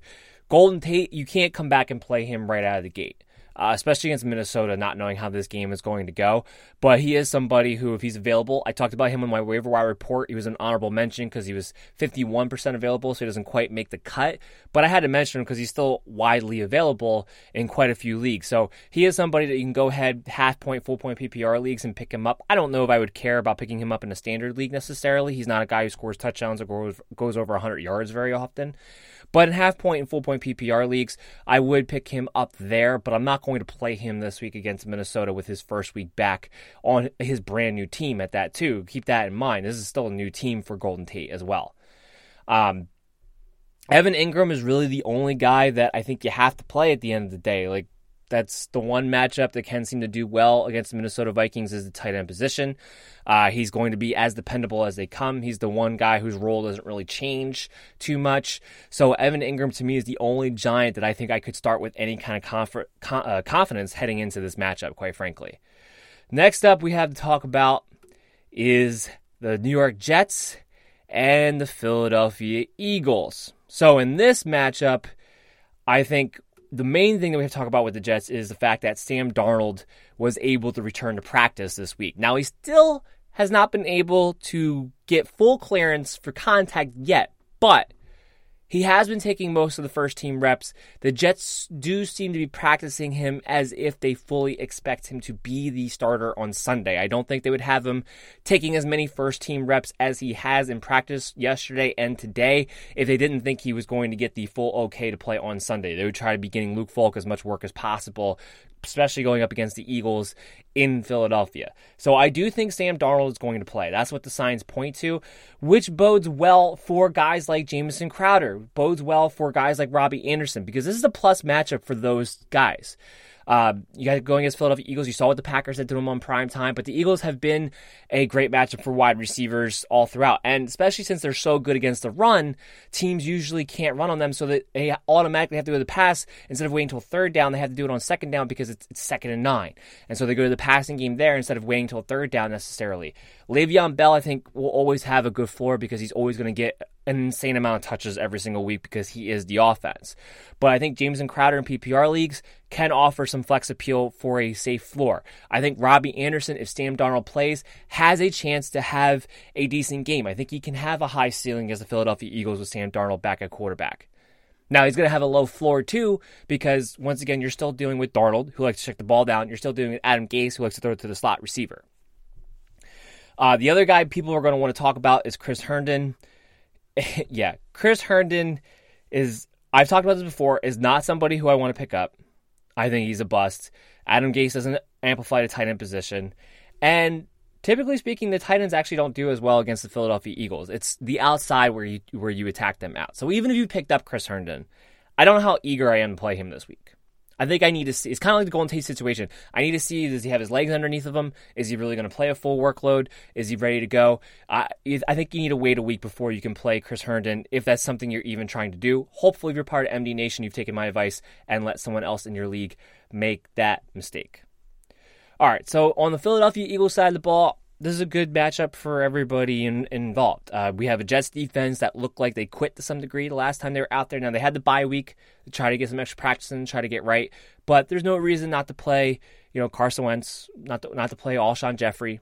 Golden Tate, you can't come back and play him right out of the gate uh, especially against Minnesota, not knowing how this game is going to go. But he is somebody who, if he's available, I talked about him in my waiver wire report. He was an honorable mention because he was 51% available, so he doesn't quite make the cut. But I had to mention him because he's still widely available in quite a few leagues. So he is somebody that you can go ahead half point, full point PPR leagues and pick him up. I don't know if I would care about picking him up in a standard league necessarily. He's not a guy who scores touchdowns or goes, goes over 100 yards very often. But in half point and full point PPR leagues, I would pick him up there, but I'm not going to play him this week against Minnesota with his first week back on his brand new team at that too. Keep that in mind. This is still a new team for Golden Tate as well. Um, Evan Engram is really the only guy that I think you have to play at the end of the day. Like that's the one matchup that can seem to do well against the Minnesota Vikings is the tight end position. Uh, he's going to be as dependable as they come. He's the one guy whose role doesn't really change too much. So Evan Engram to me is the only giant that I think I could start with any kind of uh, confidence heading into this matchup, quite frankly. Next up, we have to talk about is the New York Jets and the Philadelphia Eagles. So in this matchup, I think the main thing that we have to talk about with the Jets is the fact that Sam Darnold was able to return to practice this week. Now, he still has not been able to get full clearance for contact yet, but he has been taking most of the first team reps. The Jets do seem to be practicing him as if they fully expect him to be the starter on Sunday. I don't think they would have him taking as many first team reps as he has in practice yesterday and today if they didn't think he was going to get the full okay to play on Sunday. They would try to be getting Luke Falk as much work as possible especially going up against the Eagles in Philadelphia. So I do think Sam Darnold is going to play. That's what the signs point to, which bodes well for guys like Jamison Crowder, bodes well for guys like Robbie Anderson, because this is a plus matchup for those guys. Uh, you got going against Philadelphia Eagles. You saw what the Packers did to them on prime time, but the Eagles have been a great matchup for wide receivers all throughout, and especially since they're so good against the run, teams usually can't run on them, so that they automatically have to go to the pass instead of waiting until third down. They have to do it on second down because it's, it's second and nine, and so they go to the passing game there instead of waiting until third down necessarily. Le'Veon Bell, I think, will always have a good floor because he's always going to get an insane amount of touches every single week because he is the offense. But I think Jamison Crowder in PPR leagues can offer some flex appeal for a safe floor. I think Robbie Anderson, if Sam Darnold plays, has a chance to have a decent game. I think he can have a high ceiling as the Philadelphia Eagles with Sam Darnold back at quarterback. Now he's going to have a low floor too, because once again, you're still dealing with Darnold, who likes to check the ball down. You're still dealing with Adam Gase, who likes to throw it to the slot receiver. Uh, the other guy people are going to want to talk about is Chris Herndon. <laughs> yeah, Chris Herndon is, I've talked about this before, is not somebody who I want to pick up. I think he's a bust. Adam Gase doesn't amplify the tight end position. And typically speaking, the tight ends actually don't do as well against the Philadelphia Eagles. It's the outside where you where you attack them out. So even if you picked up Chris Herndon, I don't know how eager I am to play him this week. I think I need to see. It's kind of like the Golden Tate situation. I need to see does he have his legs underneath of him? Is he really going to play a full workload? Is he ready to go? I, I think you need to wait a week before you can play Chris Herndon if that's something you're even trying to do. Hopefully, if you're part of MD Nation, you've taken my advice and let someone else in your league make that mistake. All right, so on the Philadelphia Eagles side of the ball, this is a good matchup for everybody in, involved. Uh, we have a Jets defense that looked like they quit to some degree the last time they were out there. Now they had the bye week to try to get some extra practice and try to get right, but there's no reason not to play. You know Carson Wentz, not to, not to play Alshon Jeffery.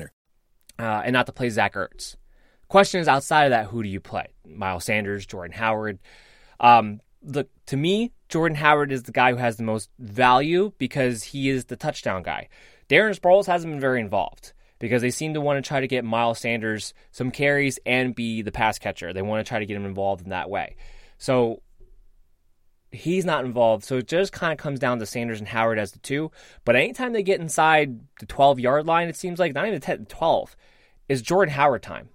uh, and not to play Zach Ertz. Question is outside of that, who do you play? Miles Sanders, Jordan Howard. Um, to me, Jordan Howard is the guy who has the most value because he is the touchdown guy. Darren Sproles hasn't been very involved because they seem to want to try to get Miles Sanders some carries and be the pass catcher. They want to try to get him involved in that way. So he's not involved. So it just kind of comes down to Sanders and Howard as the two. But anytime they get inside the 12 yard line, it seems like not even 10, 12 is Jordan Howard time.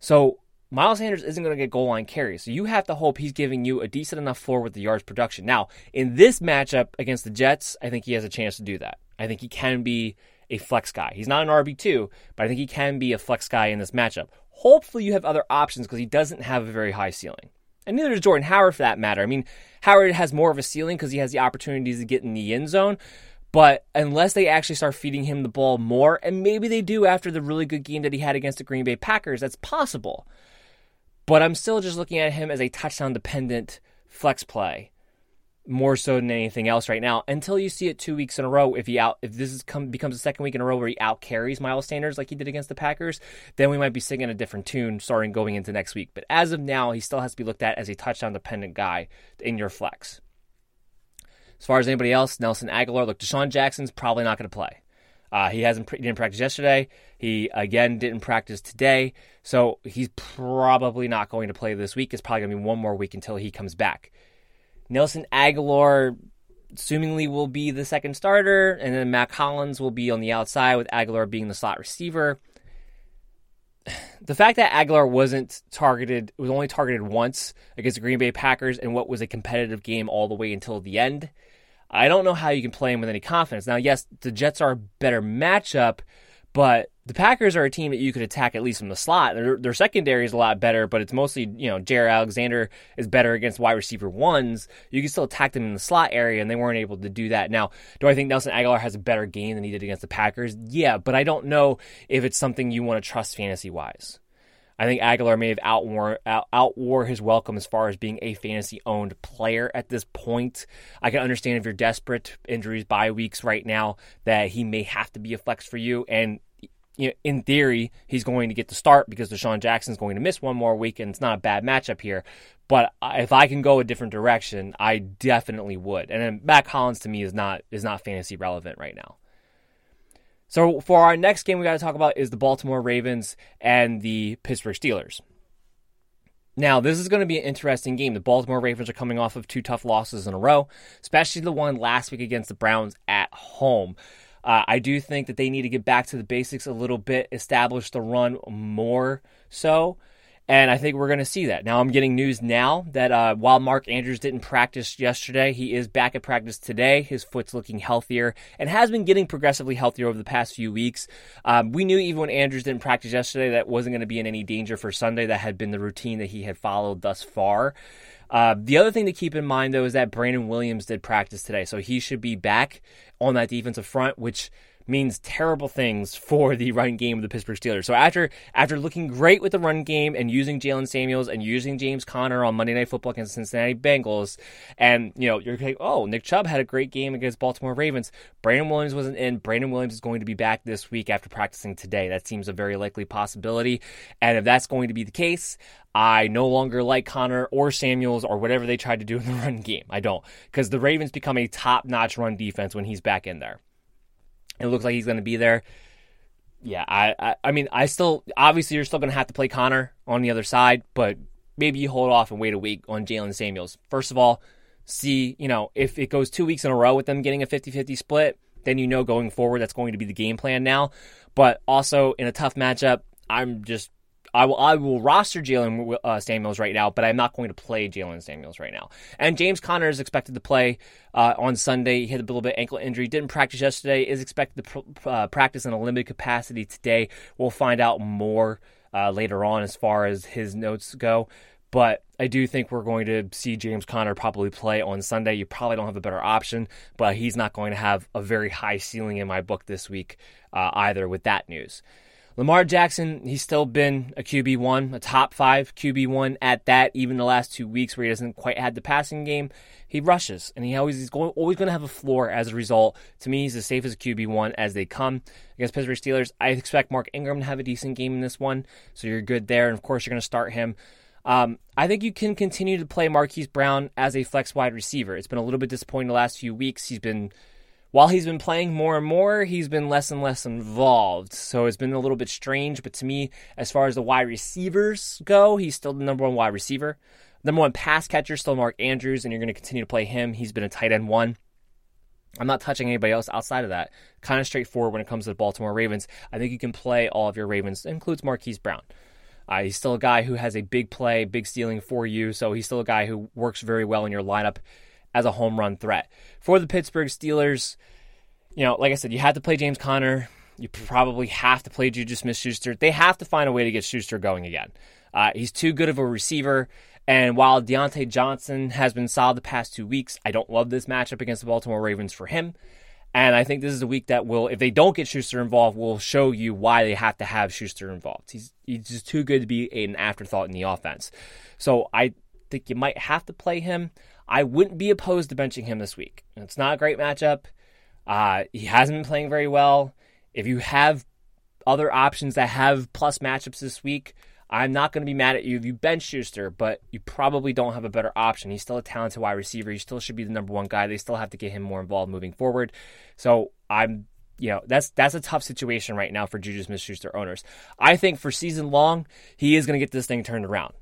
So Miles Sanders isn't going to get goal line carries. So you have to hope he's giving you a decent enough floor with the yards production. Now, in this matchup against the Jets, I think he has a chance to do that. I think he can be a flex guy. He's not an RB2, but I think he can be a flex guy in this matchup. Hopefully, you have other options because he doesn't have a very high ceiling. And neither does Jordan Howard for that matter. I mean, Howard has more of a ceiling because he has the opportunities to get in the end zone. But unless they actually start feeding him the ball more, and maybe they do after the really good game that he had against the Green Bay Packers, that's possible. But I'm still just looking at him as a touchdown dependent flex play more so than anything else right now until you see it two weeks in a row. If he out, if this is come, becomes a second week in a row where he out carries Miles Sanders like he did against the Packers, then we might be singing a different tune starting going into next week. But as of now, he still has to be looked at as a touchdown dependent guy in your flex. As far as anybody else, Nelson Agholor, look, DeSean Jackson's probably not going to play. Uh, he hasn't he didn't practice yesterday. He again didn't practice today, so he's probably not going to play this week. It's probably going to be one more week until he comes back. Nelson Agholor assumingly, will be the second starter, and then Mack Hollins will be on the outside with Agholor being the slot receiver. The fact that Agholor wasn't targeted was only targeted once against the Green Bay Packers in what was a competitive game all the way until the end I don't know how you can play him with any confidence. Now, yes, the Jets are a better matchup, but the Packers are a team that you could attack at least from the slot. Their, their secondary is a lot better, but it's mostly, you know, Jaire Alexander is better against wide receiver ones. You can still attack them in the slot area, and they weren't able to do that. Now, do I think Nelson Agholor has a better game than he did against the Packers? Yeah, but I don't know if it's something you want to trust fantasy wise. I think Agholor may have outwore, out, outwore his welcome as far as being a fantasy owned player at this point. I can understand if you're desperate, injuries, bye weeks right now, that he may have to be a flex for you. And you know, in theory, he's going to get the start because DeSean Jackson's going to miss one more week, and it's not a bad matchup here. But if I can go a different direction, I definitely would. And then Mack Hollins to me is not is not fantasy relevant right now. So for our next game, we got to talk about is the Baltimore Ravens and the Pittsburgh Steelers. Now, this is going to be an interesting game. The Baltimore Ravens are coming off of two tough losses in a row, especially the one last week against the Browns at home. Uh, I do think that they need to get back to the basics a little bit, establish the run more so. And I think we're going to see that. Now, I'm getting news now that uh, while Mark Andrews didn't practice yesterday, he is back at practice today. His foot's looking healthier and has been getting progressively healthier over the past few weeks. Um, we knew even when Andrews didn't practice yesterday that wasn't going to be in any danger for Sunday. That had been the routine that he had followed thus far. Uh, the other thing to keep in mind, though, is that Brandon Williams did practice today, so he should be back on that defensive front, which means terrible things for the run game of the Pittsburgh Steelers. So after after looking great with the run game and using Jaylen Samuels and using James Conner on Monday Night Football against the Cincinnati Bengals, and you know you're like, oh, Nick Chubb had a great game against Baltimore Ravens. Brandon Williams wasn't in. Brandon Williams is going to be back this week after practicing today. That seems a very likely possibility. And if that's going to be the case, I no longer like Conner or Samuels or whatever they tried to do in the <laughs> run game. I don't. Because the Ravens become a top notch run defense when he's back in there. It looks like he's going to be there. Yeah, I, I, I mean, I still obviously you're still going to have to play Conner on the other side, but maybe you hold off and wait a week on Jaylen Samuels. First of all, see, you know, if it goes two weeks in a row with them getting a 50-50 split, then you know going forward that's going to be the game plan now. But also in a tough matchup, I'm just I will I will roster Jaylen uh, Samuels right now, but I'm not going to play Jaylen Samuels right now. And James Conner is expected to play uh, on Sunday. He had a little bit ankle injury, didn't practice yesterday. Is expected to pr- uh, practice in a limited capacity today. We'll find out more uh, later on as far as his notes go. But I do think we're going to see James Conner probably play on Sunday. You probably don't have a better option, but he's not going to have a very high ceiling in my book this week uh, either with that news. Lamar Jackson, he's still been a QB1, a top five QB1 at that, even the last two weeks where he doesn't quite had the passing game. He rushes, and he always he's going, always going to have a floor as a result. To me, he's as safe as a QB1 as they come. Against Pittsburgh Steelers, I expect Mark Ingram to have a decent game in this one, so you're good there. And of course, you're going to start him. Um, I think you can continue to play Marquise Brown as a flex wide receiver. It's been a little bit disappointing the last few weeks. He's been while he's been playing more and more, he's been less and less involved. So it's been a little bit strange. But to me, as far as the wide receivers go, he's still the number one wide receiver. Number one pass catcher, still Mark Andrews, and you're going to continue to play him. He's been a tight end one. I'm not touching anybody else outside of that. Kind of straightforward when it comes to the Baltimore Ravens. I think you can play all of your Ravens, includes Marquise Brown. Uh, he's still a guy who has a big play, big stealing for you, so he's still a guy who works very well in your lineup as a home run threat. For the Pittsburgh Steelers, you know, like I said, you have to play James Conner. You probably have to play Juju Smith Schuster. They have to find a way to get Schuster going again. Uh, he's too good of a receiver. And while Diontae Johnson has been solid the past two weeks, I don't love this matchup against the Baltimore Ravens for him. And I think this is a week that will, if they don't get Schuster involved, will show you why they have to have Schuster involved. He's he's just too good to be an afterthought in the offense. So I think you might have to play him. I wouldn't be opposed to benching him this week. It's not a great matchup. Uh, he hasn't been playing very well. If you have other options that have plus matchups this week, I'm not going to be mad at you if you bench Schuster, but you probably don't have a better option. He's still a talented wide receiver. He still should be the number one guy. They still have to get him more involved moving forward. So I'm, you know, that's that's a tough situation right now for Juju Smith-Schuster owners. I think for season long, he is going to get this thing turned around.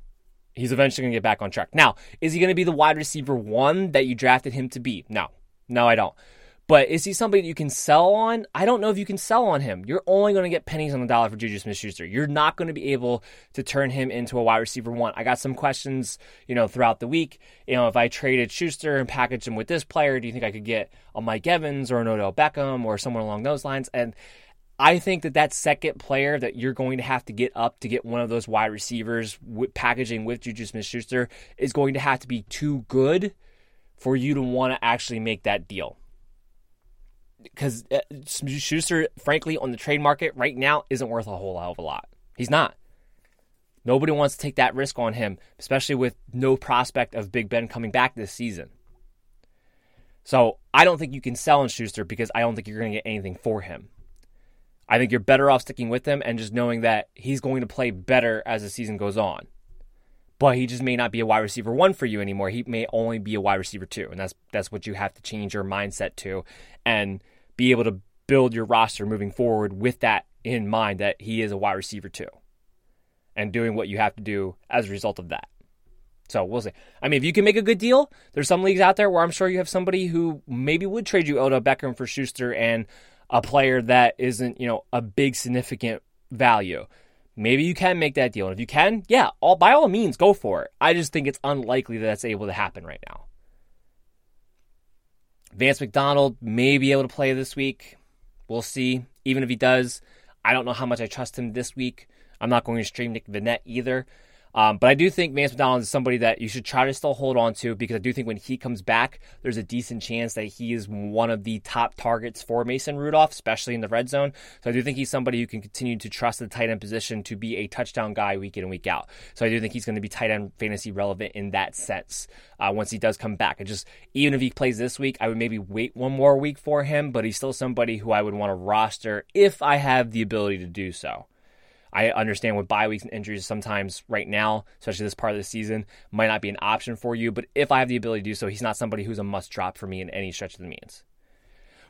He's eventually going to get back on track. Now, is he going to be the wide receiver one that you drafted him to be? No, no, I don't. But is he somebody that you can sell on? I don't know if you can sell on him. You're only going to get pennies on the dollar for Juju Smith Schuster. You're not going to be able to turn him into a wide receiver one. I got some questions, you know, throughout the week. You know, if I traded Schuster and packaged him with this player, do you think I could get a Mike Evans or an Odell Beckham or someone along those lines? And I think that that second player that you're going to have to get up to get one of those wide receivers with packaging with Juju Smith Schuster is going to have to be too good for you to want to actually make that deal because uh, Schuster, frankly, on the trade market right now isn't worth a whole hell of a lot. He's not. Nobody wants to take that risk on him, especially with no prospect of Big Ben coming back this season. So I don't think you can sell in Schuster because I don't think you're going to get anything for him. I think you're better off sticking with him and just knowing that he's going to play better as the season goes on. But he just may not be a wide receiver one for you anymore. He may only be a wide receiver two, and that's that's what you have to change your mindset to. And be able to build your roster moving forward with that in mind that he is a wide receiver too and doing what you have to do as a result of that. So we'll see. I mean, if you can make a good deal, there's some leagues out there where I'm sure you have somebody who maybe would trade you Odell Beckham for Schuster and a player that isn't, you know, a big significant value. Maybe you can make that deal. And if you can, yeah, all by all means, go for it. I just think it's unlikely that that's able to happen right now. Vance McDonald may be able to play this week. We'll see. Even if he does, I don't know how much I trust him this week. I'm not going to stream Nick Vannett either. Um, but I do think Vance McDonald is somebody that you should try to still hold on to because I do think when he comes back, there's a decent chance that he is one of the top targets for Mason Rudolph, especially in the red zone. So I do think he's somebody who can continue to trust the tight end position to be a touchdown guy week in and week out. So I do think he's going to be tight end fantasy relevant in that sense uh, once he does come back. I just even if he plays this week, I would maybe wait one more week for him, but he's still somebody who I would want to roster if I have the ability to do so. I understand with bye weeks and injuries sometimes right now, especially this part of the season, might not be an option for you. But if I have the ability to do so, he's not somebody who's a must drop for me in any stretch of the means.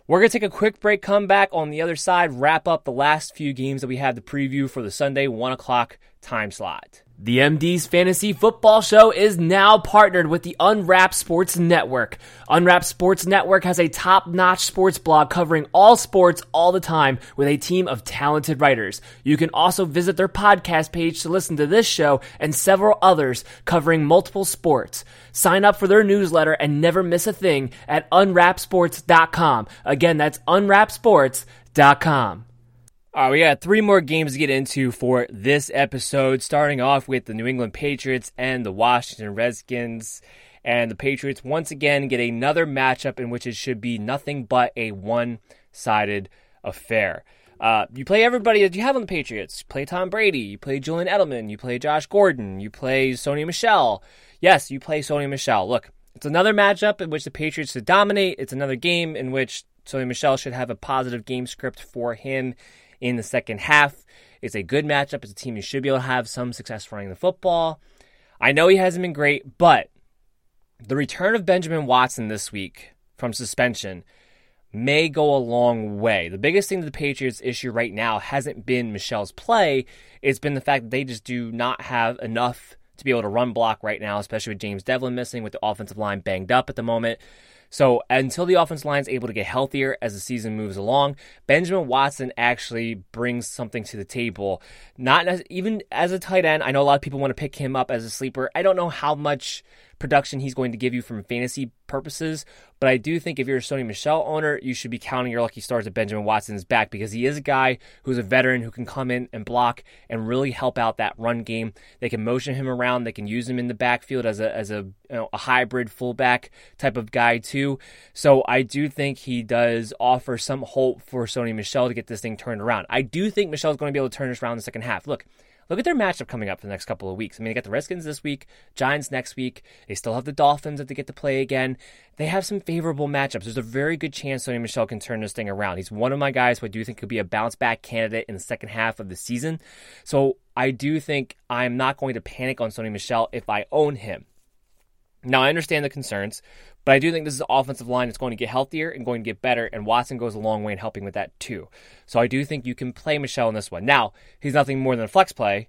We're going to take a quick break, come back on the other side, wrap up the last few games that we have the preview for the Sunday 1 o'clock time slot. The MD's Fantasy Football Show is now partnered with the Unwrapped Sports Network. Unwrapped Sports Network has a top notch sports blog covering all sports all the time with a team of talented writers. You can also visit their podcast page to listen to this show and several others covering multiple sports. Sign up for their newsletter and never miss a thing at unwrappedsports.com. Again, that's unwrappedsports.com. All right, we got three more games to get into for this episode, starting off with the New England Patriots and the Washington Redskins. And the Patriots once again get another matchup in which it should be nothing but a one sided affair. Uh, you play everybody that you have on the Patriots. You play Tom Brady, you play Julian Edelman, you play Josh Gordon, you play Sony Michel. Yes, you play Sony Michel. Look, it's another matchup in which the Patriots should dominate. It's another game in which Sony Michel should have a positive game script for him in the second half. It's a good matchup. It's a team you should be able to have some success running the football. I know he hasn't been great, but the return of Benjamin Watson this week from suspension may go a long way. The biggest thing that the Patriots issue right now hasn't been Michel's play, it's been the fact that they just do not have enough to be able to run block right now, especially with James Develin missing, with the offensive line banged up at the moment. So until the offense line is able to get healthier as the season moves along, Benjamin Watson actually brings something to the table. Not as, even as a tight end. I know a lot of people want to pick him up as a sleeper. I don't know how much production he's going to give you from fantasy purposes. But I do think if you're a Sony Michel owner, you should be counting your lucky stars that Benjamin Watson's back because he is a guy who's a veteran who can come in and block and really help out that run game. They can motion him around. They can use him in the backfield as a as a you know, a hybrid fullback type of guy too. So I do think he does offer some hope for Sony Michel to get this thing turned around. I do think Michel's going to be able to turn this around in the second half. Look, Look at their matchup coming up for the next couple of weeks. I mean, they got the Redskins this week, Giants next week. They still have the Dolphins that they get to play again. They have some favorable matchups. There's a very good chance Sony Michel can turn this thing around. He's one of my guys who I do think could be a bounce back candidate in the second half of the season. So I do think I'm not going to panic on Sony Michel if I own him. Now, I understand the concerns, but I do think this is an offensive line that's going to get healthier and going to get better, and Watson goes a long way in helping with that too. So I do think you can play Michel in this one. Now, he's nothing more than a flex play.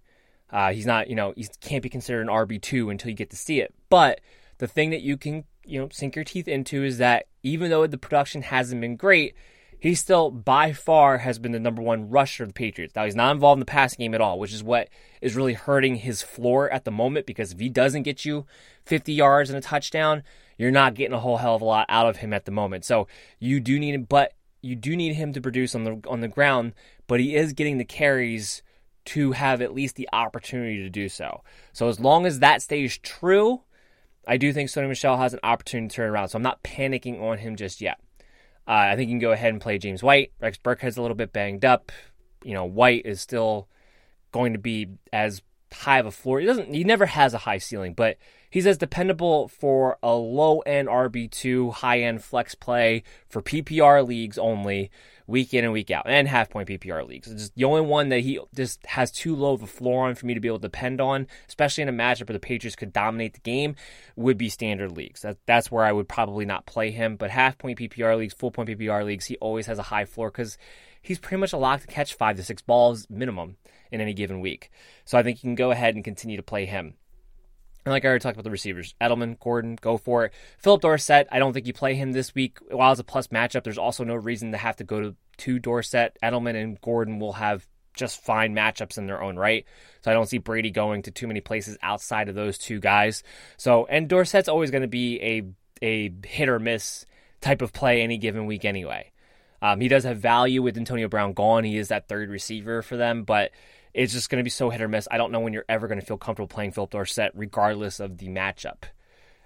Uh, he's not, you know, he can't be considered an RB2 until you get to see it. But the thing that you can, you know, sink your teeth into is that even though the production hasn't been great, he still by far has been the number one rusher of the Patriots. Now he's not involved in the passing game at all, which is what is really hurting his floor at the moment because if he doesn't get you 50 yards and a touchdown, you're not getting a whole hell of a lot out of him at the moment. So you do need him, but you do need him to produce on the on the ground, but he is getting the carries to have at least the opportunity to do so. So as long as that stays true, I do think Sony Michel has an opportunity to turn around. So I'm not panicking on him just yet. Uh, I think you can go ahead and play James White. Rex Burkhead's a little bit banged up. You know, White is still going to be as high of a floor. He doesn't. He never has a high ceiling, but he's as dependable for a low end RB two, high end flex play for PPR leagues only week in and week out, and half point PPR leagues. It's just the only one that he just has too low of a floor on for me to be able to depend on, especially in a matchup where the Patriots could dominate the game, would be standard leagues. That, that's where I would probably not play him. But half point PPR leagues, full point PPR leagues, he always has a high floor because he's pretty much a lock to catch five to six balls minimum in any given week. So I think you can go ahead and continue to play him. And like I already talked about the receivers, Edelman, Gordon, go for it. Phillip Dorsett, I don't think you play him this week. While it's a plus matchup, there's also no reason to have to go to, two Dorsett. Edelman and Gordon will have just fine matchups in their own right. So I don't see Brady going to too many places outside of those two guys. So and Dorsett's always going to be a a hit or miss type of play any given week anyway. Um, he does have value with Antonio Brown gone. He is that third receiver for them, but it's just going to be so hit or miss. I don't know when you're ever going to feel comfortable playing Phillip Dorsett, regardless of the matchup.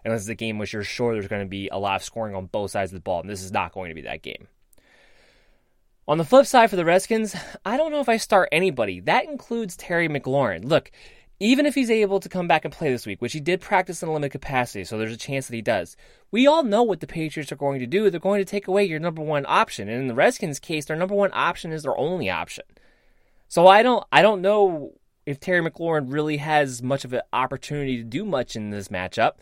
Unless is a game which you're sure there's going to be a lot of scoring on both sides of the ball, and this is not going to be that game. On the flip side for the Redskins, I don't know if I start anybody. That includes Terry McLaurin. Look, even if he's able to come back and play this week, which he did practice in a limited capacity, so there's a chance that he does, we all know what the Patriots are going to do. They're going to take away your number one option. And in the Redskins' case, their number one option is their only option. So I don't I don't know if Terry McLaurin really has much of an opportunity to do much in this matchup.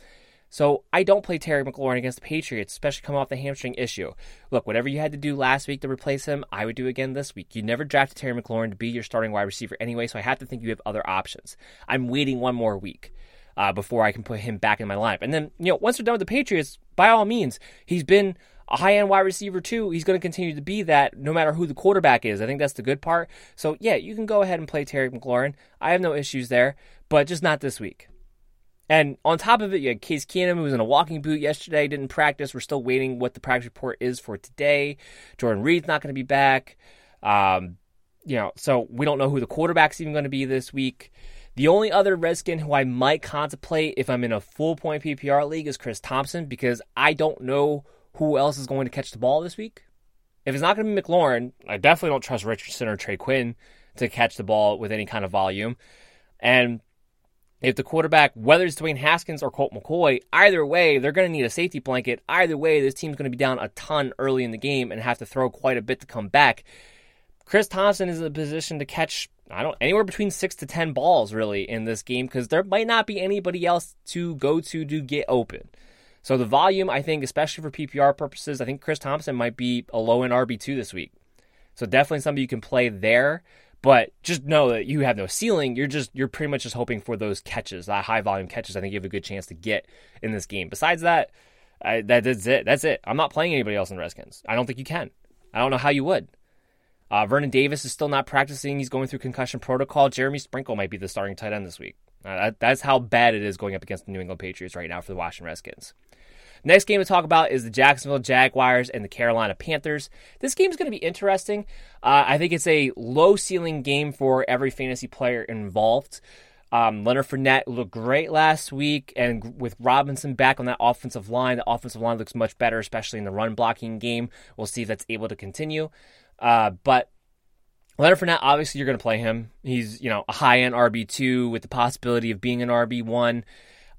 So I don't play Terry McLaurin against the Patriots, especially coming off the hamstring issue. Look, whatever you had to do last week to replace him, I would do again this week. You never drafted Terry McLaurin to be your starting wide receiver anyway, so I have to think you have other options. I'm waiting one more week uh, before I can put him back in my lineup. And then, you know, once we're done with the Patriots, by all means, he's been a high end wide receiver too. He's going to continue to be that no matter who the quarterback is. I think that's the good part. So yeah, you can go ahead and play Terry McLaurin. I have no issues there, but just not this week. And on top of it, you had Case Keenum, who was in a walking boot yesterday, didn't practice. We're still waiting what the practice report is for today. Jordan Reed's not going to be back. Um, you know, so we don't know who the quarterback's even going to be this week. The only other Redskin who I might contemplate if I'm in a full point PPR league is Chris Thompson because I don't know who else is going to catch the ball this week. If it's not going to be McLaurin, I definitely don't trust Richardson or Trey Quinn to catch the ball with any kind of volume. And if the quarterback, whether it's Dwayne Haskins or Colt McCoy, either way, they're going to need a safety blanket. Either way, this team's going to be down a ton early in the game and have to throw quite a bit to come back. Chris Thompson is in a position to catch, I don't anywhere between six to ten balls really in this game because there might not be anybody else to go to to get open. So the volume, I think, especially for PPR purposes, I think Chris Thompson might be a low end RB2 this week. So definitely somebody you can play there. But just know that you have no ceiling. You're just you're pretty much just hoping for those catches, that high volume catches. I think you have a good chance to get in this game. Besides that, I, that, that's it. That's it. I'm not playing anybody else in Redskins. I don't think you can. I don't know how you would. Uh, Vernon Davis is still not practicing. He's going through concussion protocol. Jeremy Sprinkle might be the starting tight end this week. Uh, that, that's how bad it is going up against the New England Patriots right now for the Washington Redskins. Next game to talk about is the Jacksonville Jaguars and the Carolina Panthers. This game is going to be interesting. Uh, I think it's a low ceiling game for every fantasy player involved. Um, Leonard Fournette looked great last week, and with Robinson back on that offensive line, the offensive line looks much better, especially in the run blocking game. We'll see if that's able to continue. Uh, but Leonard Fournette, obviously, you're going to play him. He's, you know, a high end RB2 with the possibility of being an RB1.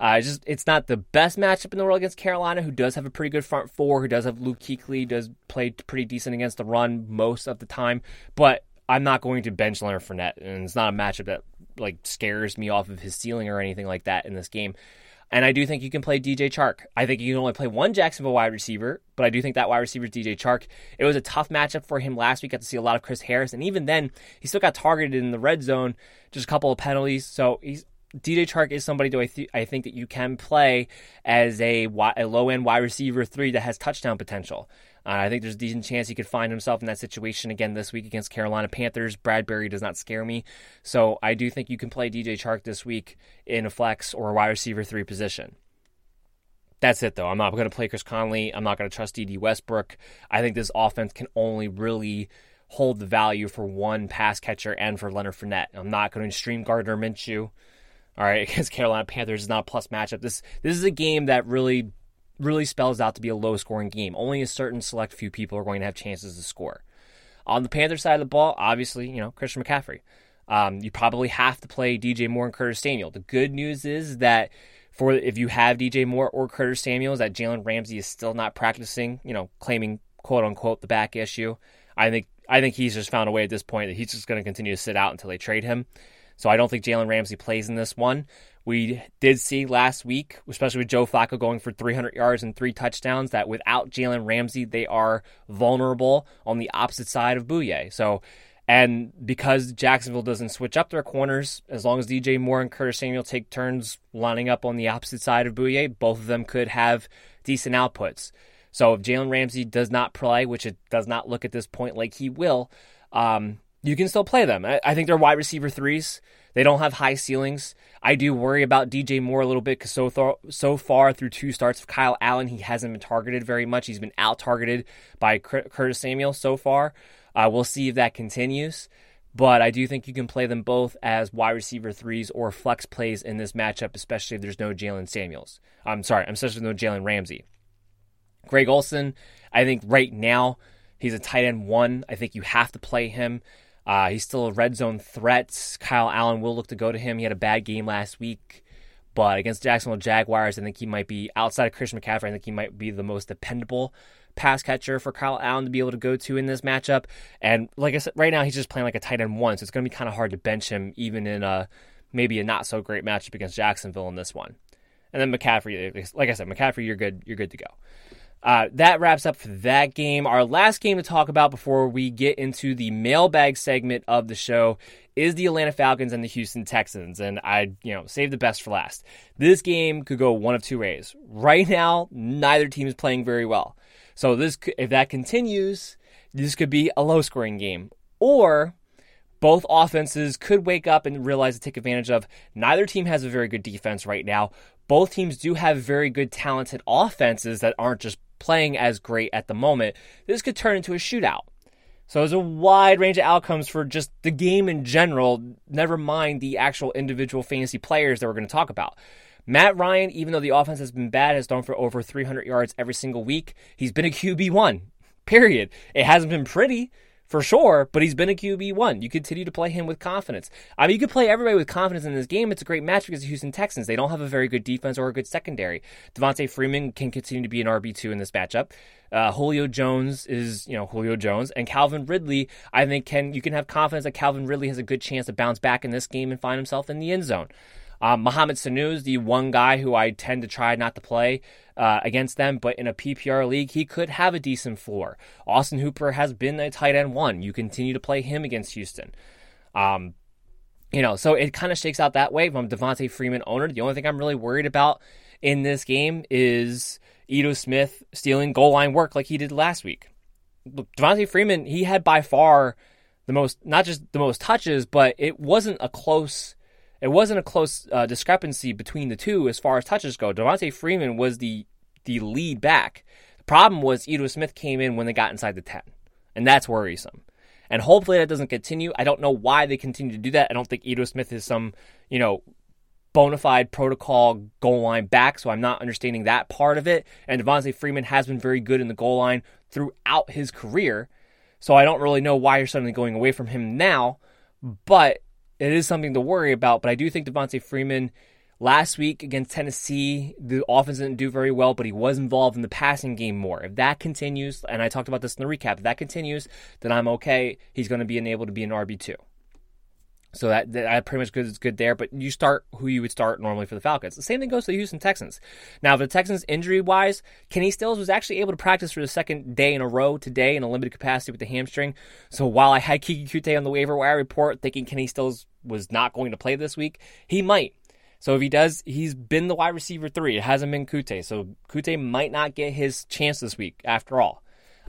Uh, just it's not the best matchup in the world against Carolina, who does have a pretty good front four, who does have Luke Kuechly, does play pretty decent against the run most of the time. But I'm not going to bench Leonard Fournette, and it's not a matchup that like scares me off of his ceiling or anything like that in this game. And I do think you can play DJ Chark. I think you can only play one Jacksonville wide receiver, but I do think that wide receiver is DJ Chark. It was a tough matchup for him last week. Got to see a lot of Chris Harris, and even then, he still got targeted in the red zone, just a couple of penalties. So he's DJ Chark is somebody do I, th- I think that you can play as a, a low end wide receiver three that has touchdown potential. Uh, I think there's a decent chance he could find himself in that situation again this week against Carolina Panthers. Bradberry does not scare me. So I do think you can play DJ Chark this week in a flex or a wide receiver three position. That's it, though. I'm not going to play Chris Conley. I'm not going to trust Dede Westbrook. I think this offense can only really hold the value for one pass catcher and for Leonard Fournette. I'm not going to stream Gardner Minshew. All right, <laughs> against Carolina Panthers is not a plus matchup. This this is a game that really really spells out to be a low scoring game. Only a certain select few people are going to have chances to score. On the Panthers side of the ball, obviously, you know, Christian McCaffrey. Um, you probably have to play DJ Moore and Curtis Samuel. The good news is that for if you have DJ Moore or Curtis Samuel, is that Jalen Ramsey is still not practicing, you know, claiming quote unquote the back issue. I think I think he's just found a way at this point that he's just going to continue to sit out until they trade him. So I don't think Jalen Ramsey plays in this one. We did see last week, especially with Joe Flacco going for 300 yards and three touchdowns, that without Jalen Ramsey, they are vulnerable on the opposite side of Bouye. So, and because Jacksonville doesn't switch up their corners, as long as DJ Moore and Curtis Samuel take turns lining up on the opposite side of Bouye, both of them could have decent outputs. So if Jalen Ramsey does not play, which it does not look at this point like he will, um, you can still play them. I, I think they're wide receiver threes. They don't have high ceilings. I do worry about DJ Moore a little bit because so, th- so far through two starts of Kyle Allen, he hasn't been targeted very much. He's been out targeted by Curtis Samuel so far. Uh, we'll see if that continues. But I do think you can play them both as wide receiver threes or flex plays in this matchup, especially if there's no Jalen Samuels. I'm sorry, I'm especially no Jalen Ramsey. Greg Olsen, I think right now he's a tight end one. I think you have to play him. Uh, he's still a red zone threat. Kyle Allen will look to go to him. He had a bad game last week, but against Jacksonville Jaguars, I think he might be outside of Christian McCaffrey. I think he might be the most dependable pass catcher for Kyle Allen to be able to go to in this matchup. And like I said, right now he's just playing like a tight end one, so it's going to be kind of hard to bench him even in a maybe a not so great matchup against Jacksonville in this one. And then McCaffrey, like I said, McCaffrey, you're good. You're good to go. Uh, that wraps up for that game. Our last game to talk about before we get into the mailbag segment of the show is the Atlanta Falcons and the Houston Texans. And I, you know, save the best for last. This game could go one of two ways. Right now, neither team is playing very well. So this, if that continues, this could be a low scoring game. Or both offenses could wake up and realize to take advantage of neither team has a very good defense right now. Both teams do have very good talented offenses that aren't just playing as great at the moment, this could turn into a shootout. So there's a wide range of outcomes for just the game in general, never mind the actual individual fantasy players that we're going to talk about. Matt Ryan, even though the offense has been bad, has thrown for over 300 yards every single week. He's been a QB1, <laughs> period. It hasn't been pretty, for sure, but he's been a QB1. You continue to play him with confidence. I mean, you could play everybody with confidence in this game. It's a great match because the Houston Texans, they don't have a very good defense or a good secondary. Devonta Freeman can continue to be an RB2 in this matchup. Uh, Julio Jones is, you know, Julio Jones and Calvin Ridley. I think can you can have confidence that Calvin Ridley has a good chance to bounce back in this game and find himself in the end zone. Um, Mohamed is the one guy who I tend to try not to play uh, against them, but in a PPR league, he could have a decent floor. Austin Hooper has been a tight end one. You continue to play him against Houston. Um, you know, so it kind of shakes out that way. If I'm Devonta Freeman owner, the only thing I'm really worried about in this game is Ito Smith stealing goal line work like he did last week. Look, Devonta Freeman, he had by far the most, not just the most touches, but it wasn't a close it wasn't a close uh, discrepancy between the two as far as touches go. Devonta Freeman was the the lead back. The problem was Ito Smith came in when they got inside the 10, and that's worrisome. And hopefully that doesn't continue. I don't know why they continue to do that. I don't think Ito Smith is some, you know, bona fide protocol goal line back, so I'm not understanding that part of it. And Devonta Freeman has been very good in the goal line throughout his career. So I don't really know why you're suddenly going away from him now, but it is something to worry about. But I do think Devonta Freeman last week against Tennessee, the offense didn't do very well, but he was involved in the passing game more. If that continues, and I talked about this in the recap, if that continues, then I'm okay. He's going to be able to be an RB2. So that, that pretty much good is good there. But you start who you would start normally for the Falcons. The same thing goes to the Houston Texans. Now, the Texans injury wise, Kenny Stills was actually able to practice for the second day in a row today in a limited capacity with the hamstring. So while I had Keke Coutee on the waiver wire report thinking Kenny Stills was not going to play this week, he might. So if he does, he's been the wide receiver three. It hasn't been Coutee. So Coutee might not get his chance this week after all.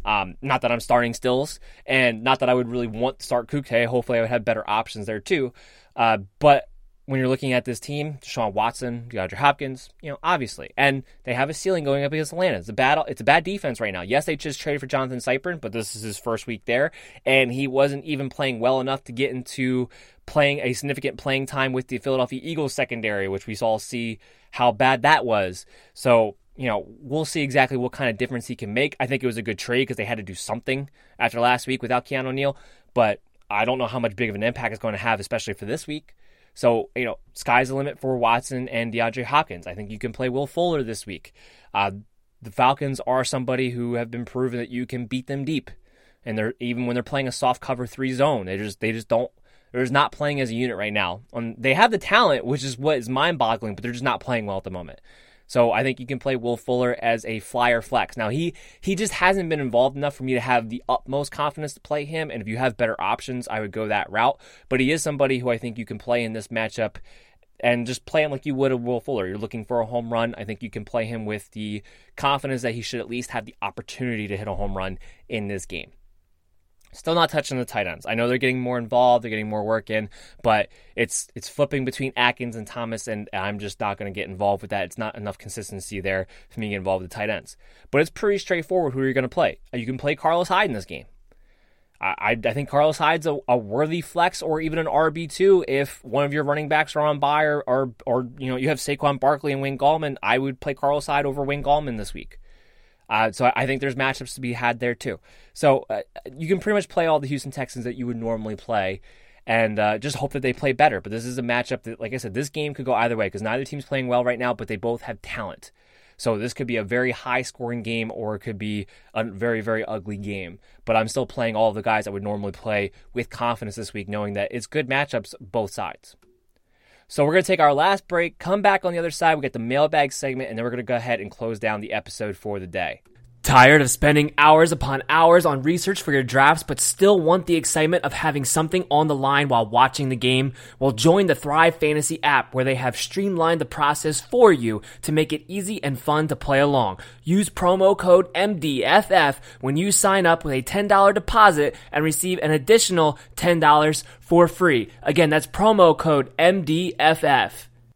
Um, not that I'm starting Stills, and not that I would really want to start Coutee. Hopefully, I would have better options there too. Uh, but when you're looking at this team, Deshaun Watson, DeAndre Hopkins, you know, obviously, and they have a ceiling going up against Atlanta. It's a bad, it's a bad defense right now. Yes, they just traded for Jonathan Cyprien, but this is his first week there, and he wasn't even playing well enough to get into playing a significant playing time with the Philadelphia Eagles secondary, which we saw see how bad that was. So you know, we'll see exactly what kind of difference he can make. I think it was a good trade because they had to do something after last week without Keanu Neal, but I don't know how much big of an impact it's going to have, especially for this week. So, you know, sky's the limit for Watson and DeAndre Hopkins. I think you can play Will Fuller this week. Uh, the Falcons are somebody who have been proven that you can beat them deep. And they're even when they're playing a soft cover three zone, they just they just don't they're just not playing as a unit right now. Um, they have the talent, which is what is mind boggling, but they're just not playing well at the moment. So I think you can play Will Fuller as a flyer flex. Now he he just hasn't been involved enough for me to have the utmost confidence to play him. And if you have better options, I would go that route. But he is somebody who I think you can play in this matchup and just play him like you would a Will Fuller. You're looking for a home run. I think you can play him with the confidence that he should at least have the opportunity to hit a home run in this game. Still not touching the tight ends. I know they're getting more involved, they're getting more work in, but it's it's flipping between Akins and Thomas, and I'm just not going to get involved with that. It's not enough consistency there for me to get involved with the tight ends. But it's pretty straightforward who you're going to play. You can play Carlos Hyde in this game. I, I think Carlos Hyde's a, a, worthy flex or even an RB two if one of your running backs are on bye or, or, or you know you have Saquon Barkley and Wayne Gallman. I would play Carlos Hyde over Wayne Gallman this week. Uh, so I think there's matchups to be had there too. So uh, you can pretty much play all the Houston Texans that you would normally play, and uh, just hope that they play better. But this is a matchup that, like I said, this game could go either way because neither team's playing well right now, but they both have talent. So this could be a very high scoring game or it could be a very, very ugly game. But I'm still playing all the guys I would normally play with confidence this week, knowing that it's good matchups both sides. So we're going to take our last break, come back on the other side, we get the mailbag segment, and then we're going to go ahead and close down the episode for the day. Tired of spending hours upon hours on research for your drafts, but still want the excitement of having something on the line while watching the game? Well, join the Thrive Fantasy app where they have streamlined the process for you to make it easy and fun to play along. Use promo code MDFF when you sign up with a $10 deposit and receive an additional $10 for free. Again, that's promo code MDFF.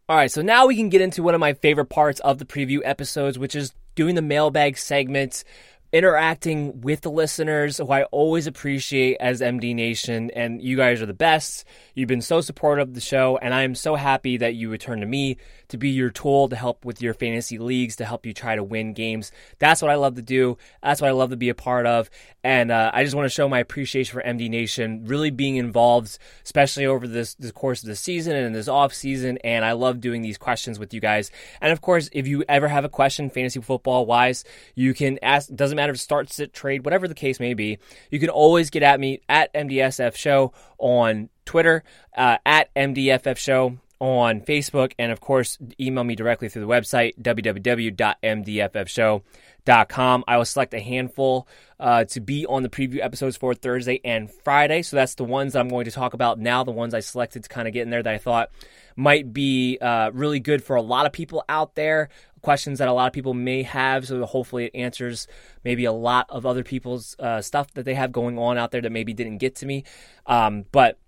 All right, so now we can get into one of my favorite parts of the preview episodes, which is doing the mailbag segments, interacting with the listeners who I always appreciate as MD Nation. And you guys are the best. You've been so supportive of the show, and I am so happy that you return to me to be your tool to help with your fantasy leagues, to help you try to win games. That's what I love to do. That's what I love to be a part of. And uh, I just want to show my appreciation for MD Nation really being involved, especially over this the course of the season and this off season. And I love doing these questions with you guys. And of course, if you ever have a question, fantasy football wise, you can ask. Doesn't matter if start, sit, trade, whatever the case may be. You can always get at me at MDFF Show on Twitter, uh, at MDFF Show on Facebook, and of course, email me directly through the website, www.mdffshow.com. I will select a handful uh, to be on the preview episodes for Thursday and Friday. So that's the ones that I'm going to talk about now, the ones I selected to kind of get in there that I thought might be uh, really good for a lot of people out there. Questions that a lot of people may have, so hopefully it answers maybe a lot of other people's uh, stuff that they have going on out there that maybe didn't get to me. Um, but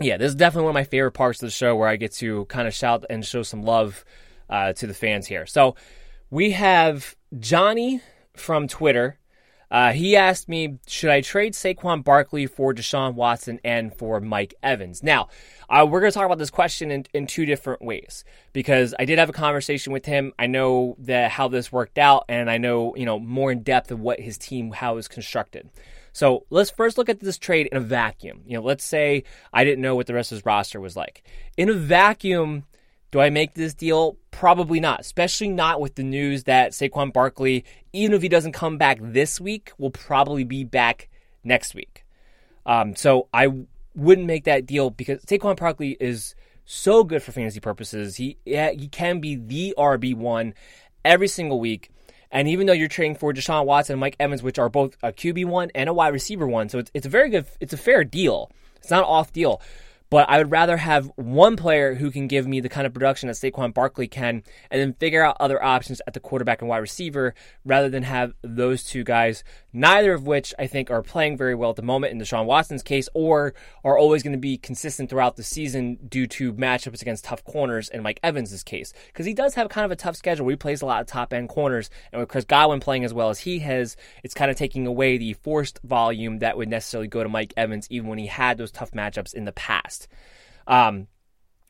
yeah, this is definitely one of my favorite parts of the show where I get to kind of shout and show some love uh, to the fans here. So we have Johnny from Twitter. Uh, he asked me, should I trade Saquon Barkley for Deshaun Watson and for Mike Evans? Now, uh, we're going to talk about this question in, in two different ways because I did have a conversation with him. I know that how this worked out, and I know you know more in depth of what his team how it was constructed. So let's first look at this trade in a vacuum. You know, let's say I didn't know what the rest of his roster was like. In a vacuum, do I make this deal? Probably not, especially not with the news that Saquon Barkley, even if he doesn't come back this week, will probably be back next week. Um, so I wouldn't make that deal because Saquon Barkley is so good for fantasy purposes. He he can be the RB one every single week. And even though you're trading for Deshaun Watson and Mike Evans, which are both a QB one and a wide receiver one, so it's it's a very good, it's a fair deal. It's not an off deal. But I would rather have one player who can give me the kind of production that Saquon Barkley can, and then figure out other options at the quarterback and wide receiver, rather than have those two guys, neither of which I think are playing very well at the moment in Deshaun Watson's case, or are always going to be consistent throughout the season due to matchups against tough corners in Mike Evans' case. Because he does have kind of a tough schedule he plays a lot of top end corners, and with Chris Godwin playing as well as he has, it's kind of taking away the forced volume that would necessarily go to Mike Evans, even when he had those tough matchups in the past. Um,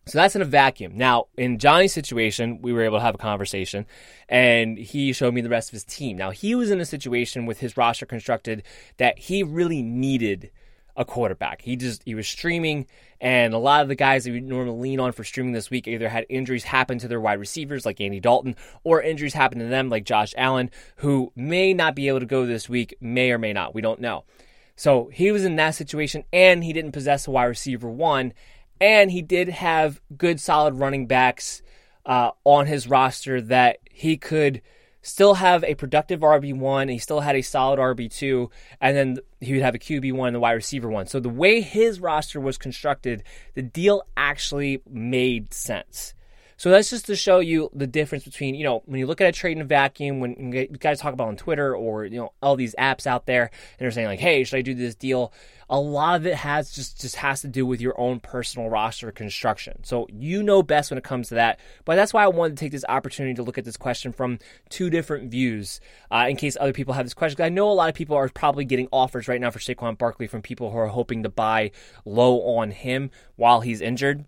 so that's in a vacuum. Now, in Johnny's situation, we were able to have a conversation and he showed me the rest of his team. Now, he was in a situation with his roster constructed that he really needed a quarterback. He just he was streaming and a lot of the guys that we normally lean on for streaming this week either had injuries happen to their wide receivers like Andy Dalton or injuries happen to them like Josh Allen who may not be able to go this week, may or may not. We don't know. So, he was in that situation and he didn't possess a wide receiver one and he did have good, solid running backs uh, on his roster that he could still have a productive RB1. He still had a solid RB2. And then he would have a QB1 and the wide receiver one. So the way his roster was constructed, the deal actually made sense. So that's just to show you the difference between, you know, when you look at a trade in a vacuum, when you guys talk about on Twitter or, you know, all these apps out there and they're saying like, hey, should I do this deal? A lot of it has just, just has to do with your own personal roster construction. So you know best when it comes to that. But that's why I wanted to take this opportunity to look at this question from two different views uh, in case other people have this question. I know a lot of people are probably getting offers right now for Saquon Barkley from people who are hoping to buy low on him while he's injured.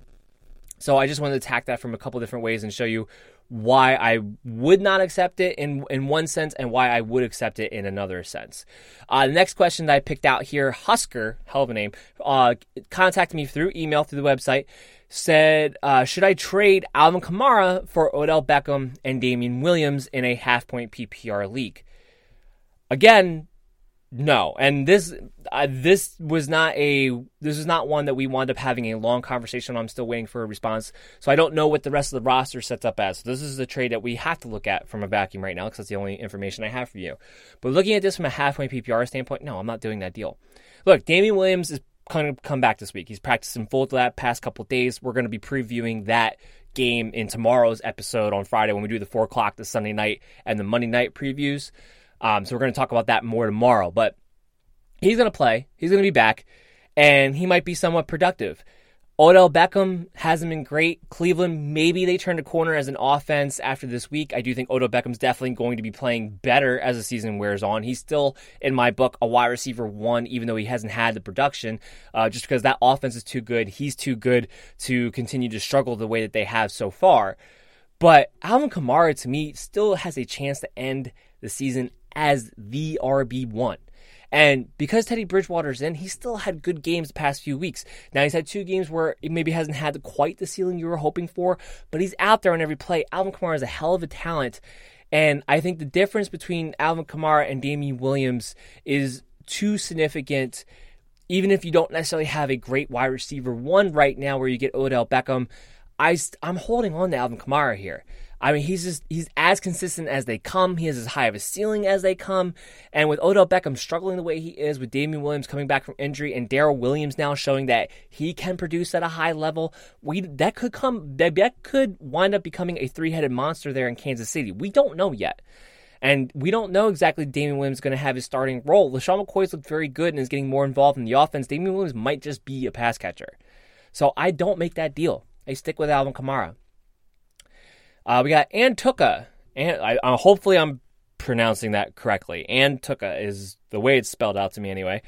So I just wanted to attack that from a couple different ways and show you why I would not accept it in in one sense and why I would accept it in another sense. Uh, the next question that I picked out here, Husker, hell of a name, uh, contacted me through email through the website. Said, uh, should I trade Alvin Kamara for Odell Beckham and Damien Williams in a half point PPR league? Again, no, and this uh, this was not a this is not one that we wound up having a long conversation. I'm still waiting for a response, so I don't know what the rest of the roster sets up as. So this is the trade that we have to look at from a vacuum right now because that's the only information I have for you. But looking at this from a halfway PPR standpoint, no, I'm not doing that deal. Look, Damien Williams is going to come back this week. He's practicing full that past couple days. We're going to be previewing that game in tomorrow's episode on Friday when we do the four o'clock, the Sunday night, and the Monday night previews. Um, so we're going to talk about that more tomorrow. But he's going to play. He's going to be back, and he might be somewhat productive. Odell Beckham hasn't been great. Cleveland, maybe they turned a corner as an offense after this week. I do think Odell Beckham's definitely going to be playing better as the season wears on. He's still, in my book, a wide receiver one, even though he hasn't had the production, uh, just because that offense is too good. He's too good to continue to struggle the way that they have so far. But Alvin Kamara, to me, still has a chance to end the season as the RB1. And because Teddy Bridgewater's in, he still had good games the past few weeks. Now he's had two games where he maybe hasn't had quite the ceiling you were hoping for, but he's out there on every play. Alvin Kamara is a hell of a talent. And I think the difference between Alvin Kamara and Damien Williams is too significant even if you don't necessarily have a great wide receiver one right now where you get Odell Beckham, I, I'm holding on to Alvin Kamara here. I mean, he's just he's as consistent as they come. He has as high of a ceiling as they come. And with Odell Beckham struggling the way he is, with Damien Williams coming back from injury, and Darrel Williams now showing that he can produce at a high level, we that could come that, that could wind up becoming a three headed monster there in Kansas City. We don't know yet. And we don't know exactly Damien Williams is going to have his starting role. LeSean McCoy's looked very good and is getting more involved in the offense. Damien Williams might just be a pass catcher. So I don't make that deal. I stick with Alvin Kamara. Uh, we got Antuka. And I, I, hopefully I'm pronouncing that correctly. Antuka is the way it's spelled out to me anyway.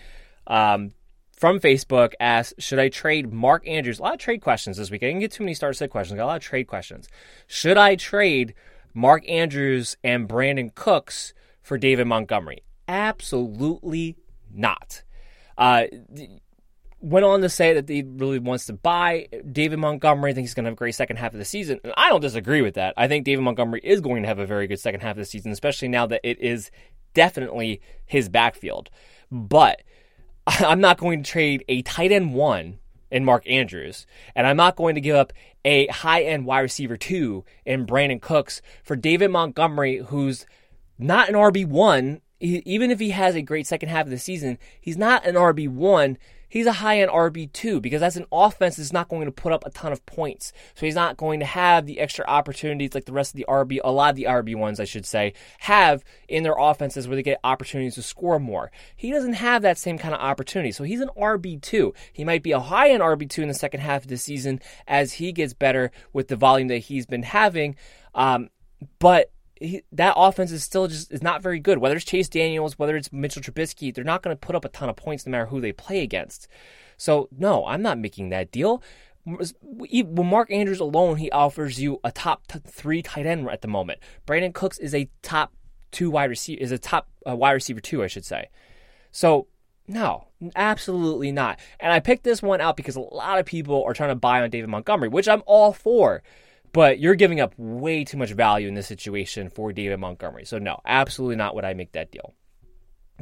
Um, from Facebook asks, should I trade Mark Andrews? A lot of trade questions this week. I didn't get too many start sit questions. Got a lot of trade questions. Should I trade Mark Andrews and Brandin Cooks for David Montgomery? Absolutely not. Uh, went on to say that he really wants to buy David Montgomery. I think he's going to have a great second half of the season. And I don't disagree with that. I think David Montgomery is going to have a very good second half of the season, especially now that it is definitely his backfield. But <laughs> I'm not going to trade a tight end one in Mark Andrews, and I'm not going to give up a high end wide receiver two in Brandin Cooks for David Montgomery, who's not an RB1. Even if he has a great second half of the season, he's not an RB1 he's a high end RB2 because that's an offense that's not going to put up a ton of points. So he's not going to have the extra opportunities like the rest of the RB, a lot of the RB ones, I should say, have in their offenses where they get opportunities to score more. He doesn't have that same kind of opportunity. So he's an RB2. He might be a high end RB2 in the second half of the season as he gets better with the volume that he's been having. Um, but he, that offense is still just is not very good. Whether it's Chase Daniels, whether it's Mitchell Trubisky, they're not going to put up a ton of points no matter who they play against. So no, I'm not making that deal. With Mark Andrews alone, he offers you a top three tight end at the moment. Brandin Cooks is a top two wide receiver, is a top uh, wide receiver two, I should say. So no, absolutely not. And I picked this one out because a lot of people are trying to buy on David Montgomery, which I'm all for. But you're giving up way too much value in this situation for David Montgomery. So, no, absolutely not would I make that deal.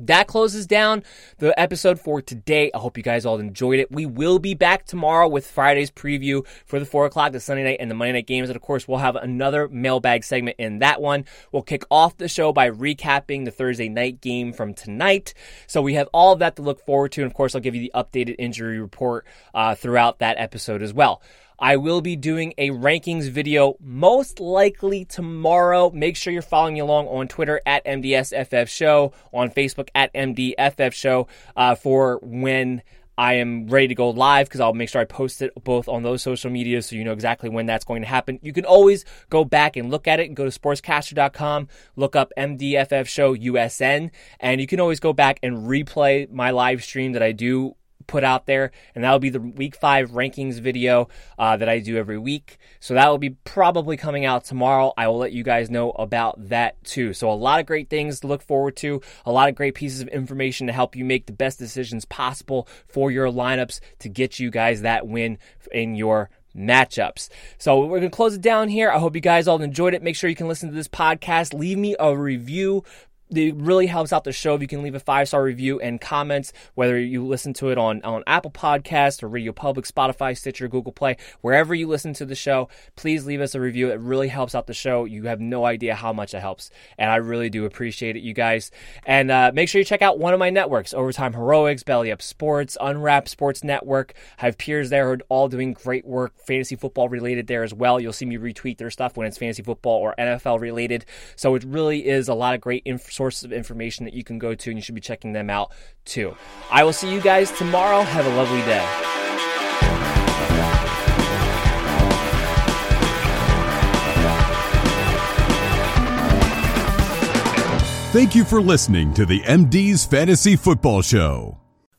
That closes down the episode for today. I hope you guys all enjoyed it. We will be back tomorrow with Friday's preview for the 4 o'clock, the Sunday night, and the Monday night games. And of course, we'll have another mailbag segment in that one. We'll kick off the show by recapping the Thursday night game from tonight. So we have all of that to look forward to. And of course, I'll give you the updated injury report uh, throughout that episode as well. I will be doing a rankings video most likely tomorrow. Make sure you're following me along on Twitter at MDSFF Show, on Facebook at MDFF Show uh, for when I am ready to go live because I'll make sure I post it both on those social medias so you know exactly when that's going to happen. You can always go back and look at it and go to sportscaster.com, look up MDFF Show USN, and you can always go back and replay my live stream that I do put out there, and that will be the week five rankings video uh, that I do every week. So that will be probably coming out tomorrow. I will let you guys know about that too. So a lot of great things to look forward to, a lot of great pieces of information to help you make the best decisions possible for your lineups to get you guys that win in your matchups. So we're going to close it down here. I hope you guys all enjoyed it. Make sure you can listen to this podcast. Leave me a review it really helps out the show if you can leave a five star review and comments, whether you listen to it on, on Apple Podcasts or Radio Public, Spotify, Stitcher, Google Play, wherever you listen to the show. Please leave us a review. It really helps out the show. You have no idea how much it helps. And I really do appreciate it, you guys. And uh, make sure you check out one of my networks Overtime Heroics, Belly Up Sports, Unwrapped Sports Network. I have peers there who are all doing great work, fantasy football related there as well. You'll see me retweet their stuff when it's fantasy football or NFL related. So it really is a lot of great info sources of information that you can go to, and you should be checking them out too. I will see you guys tomorrow. Have a lovely day. Thank you for listening to the MD's Fantasy Football Show.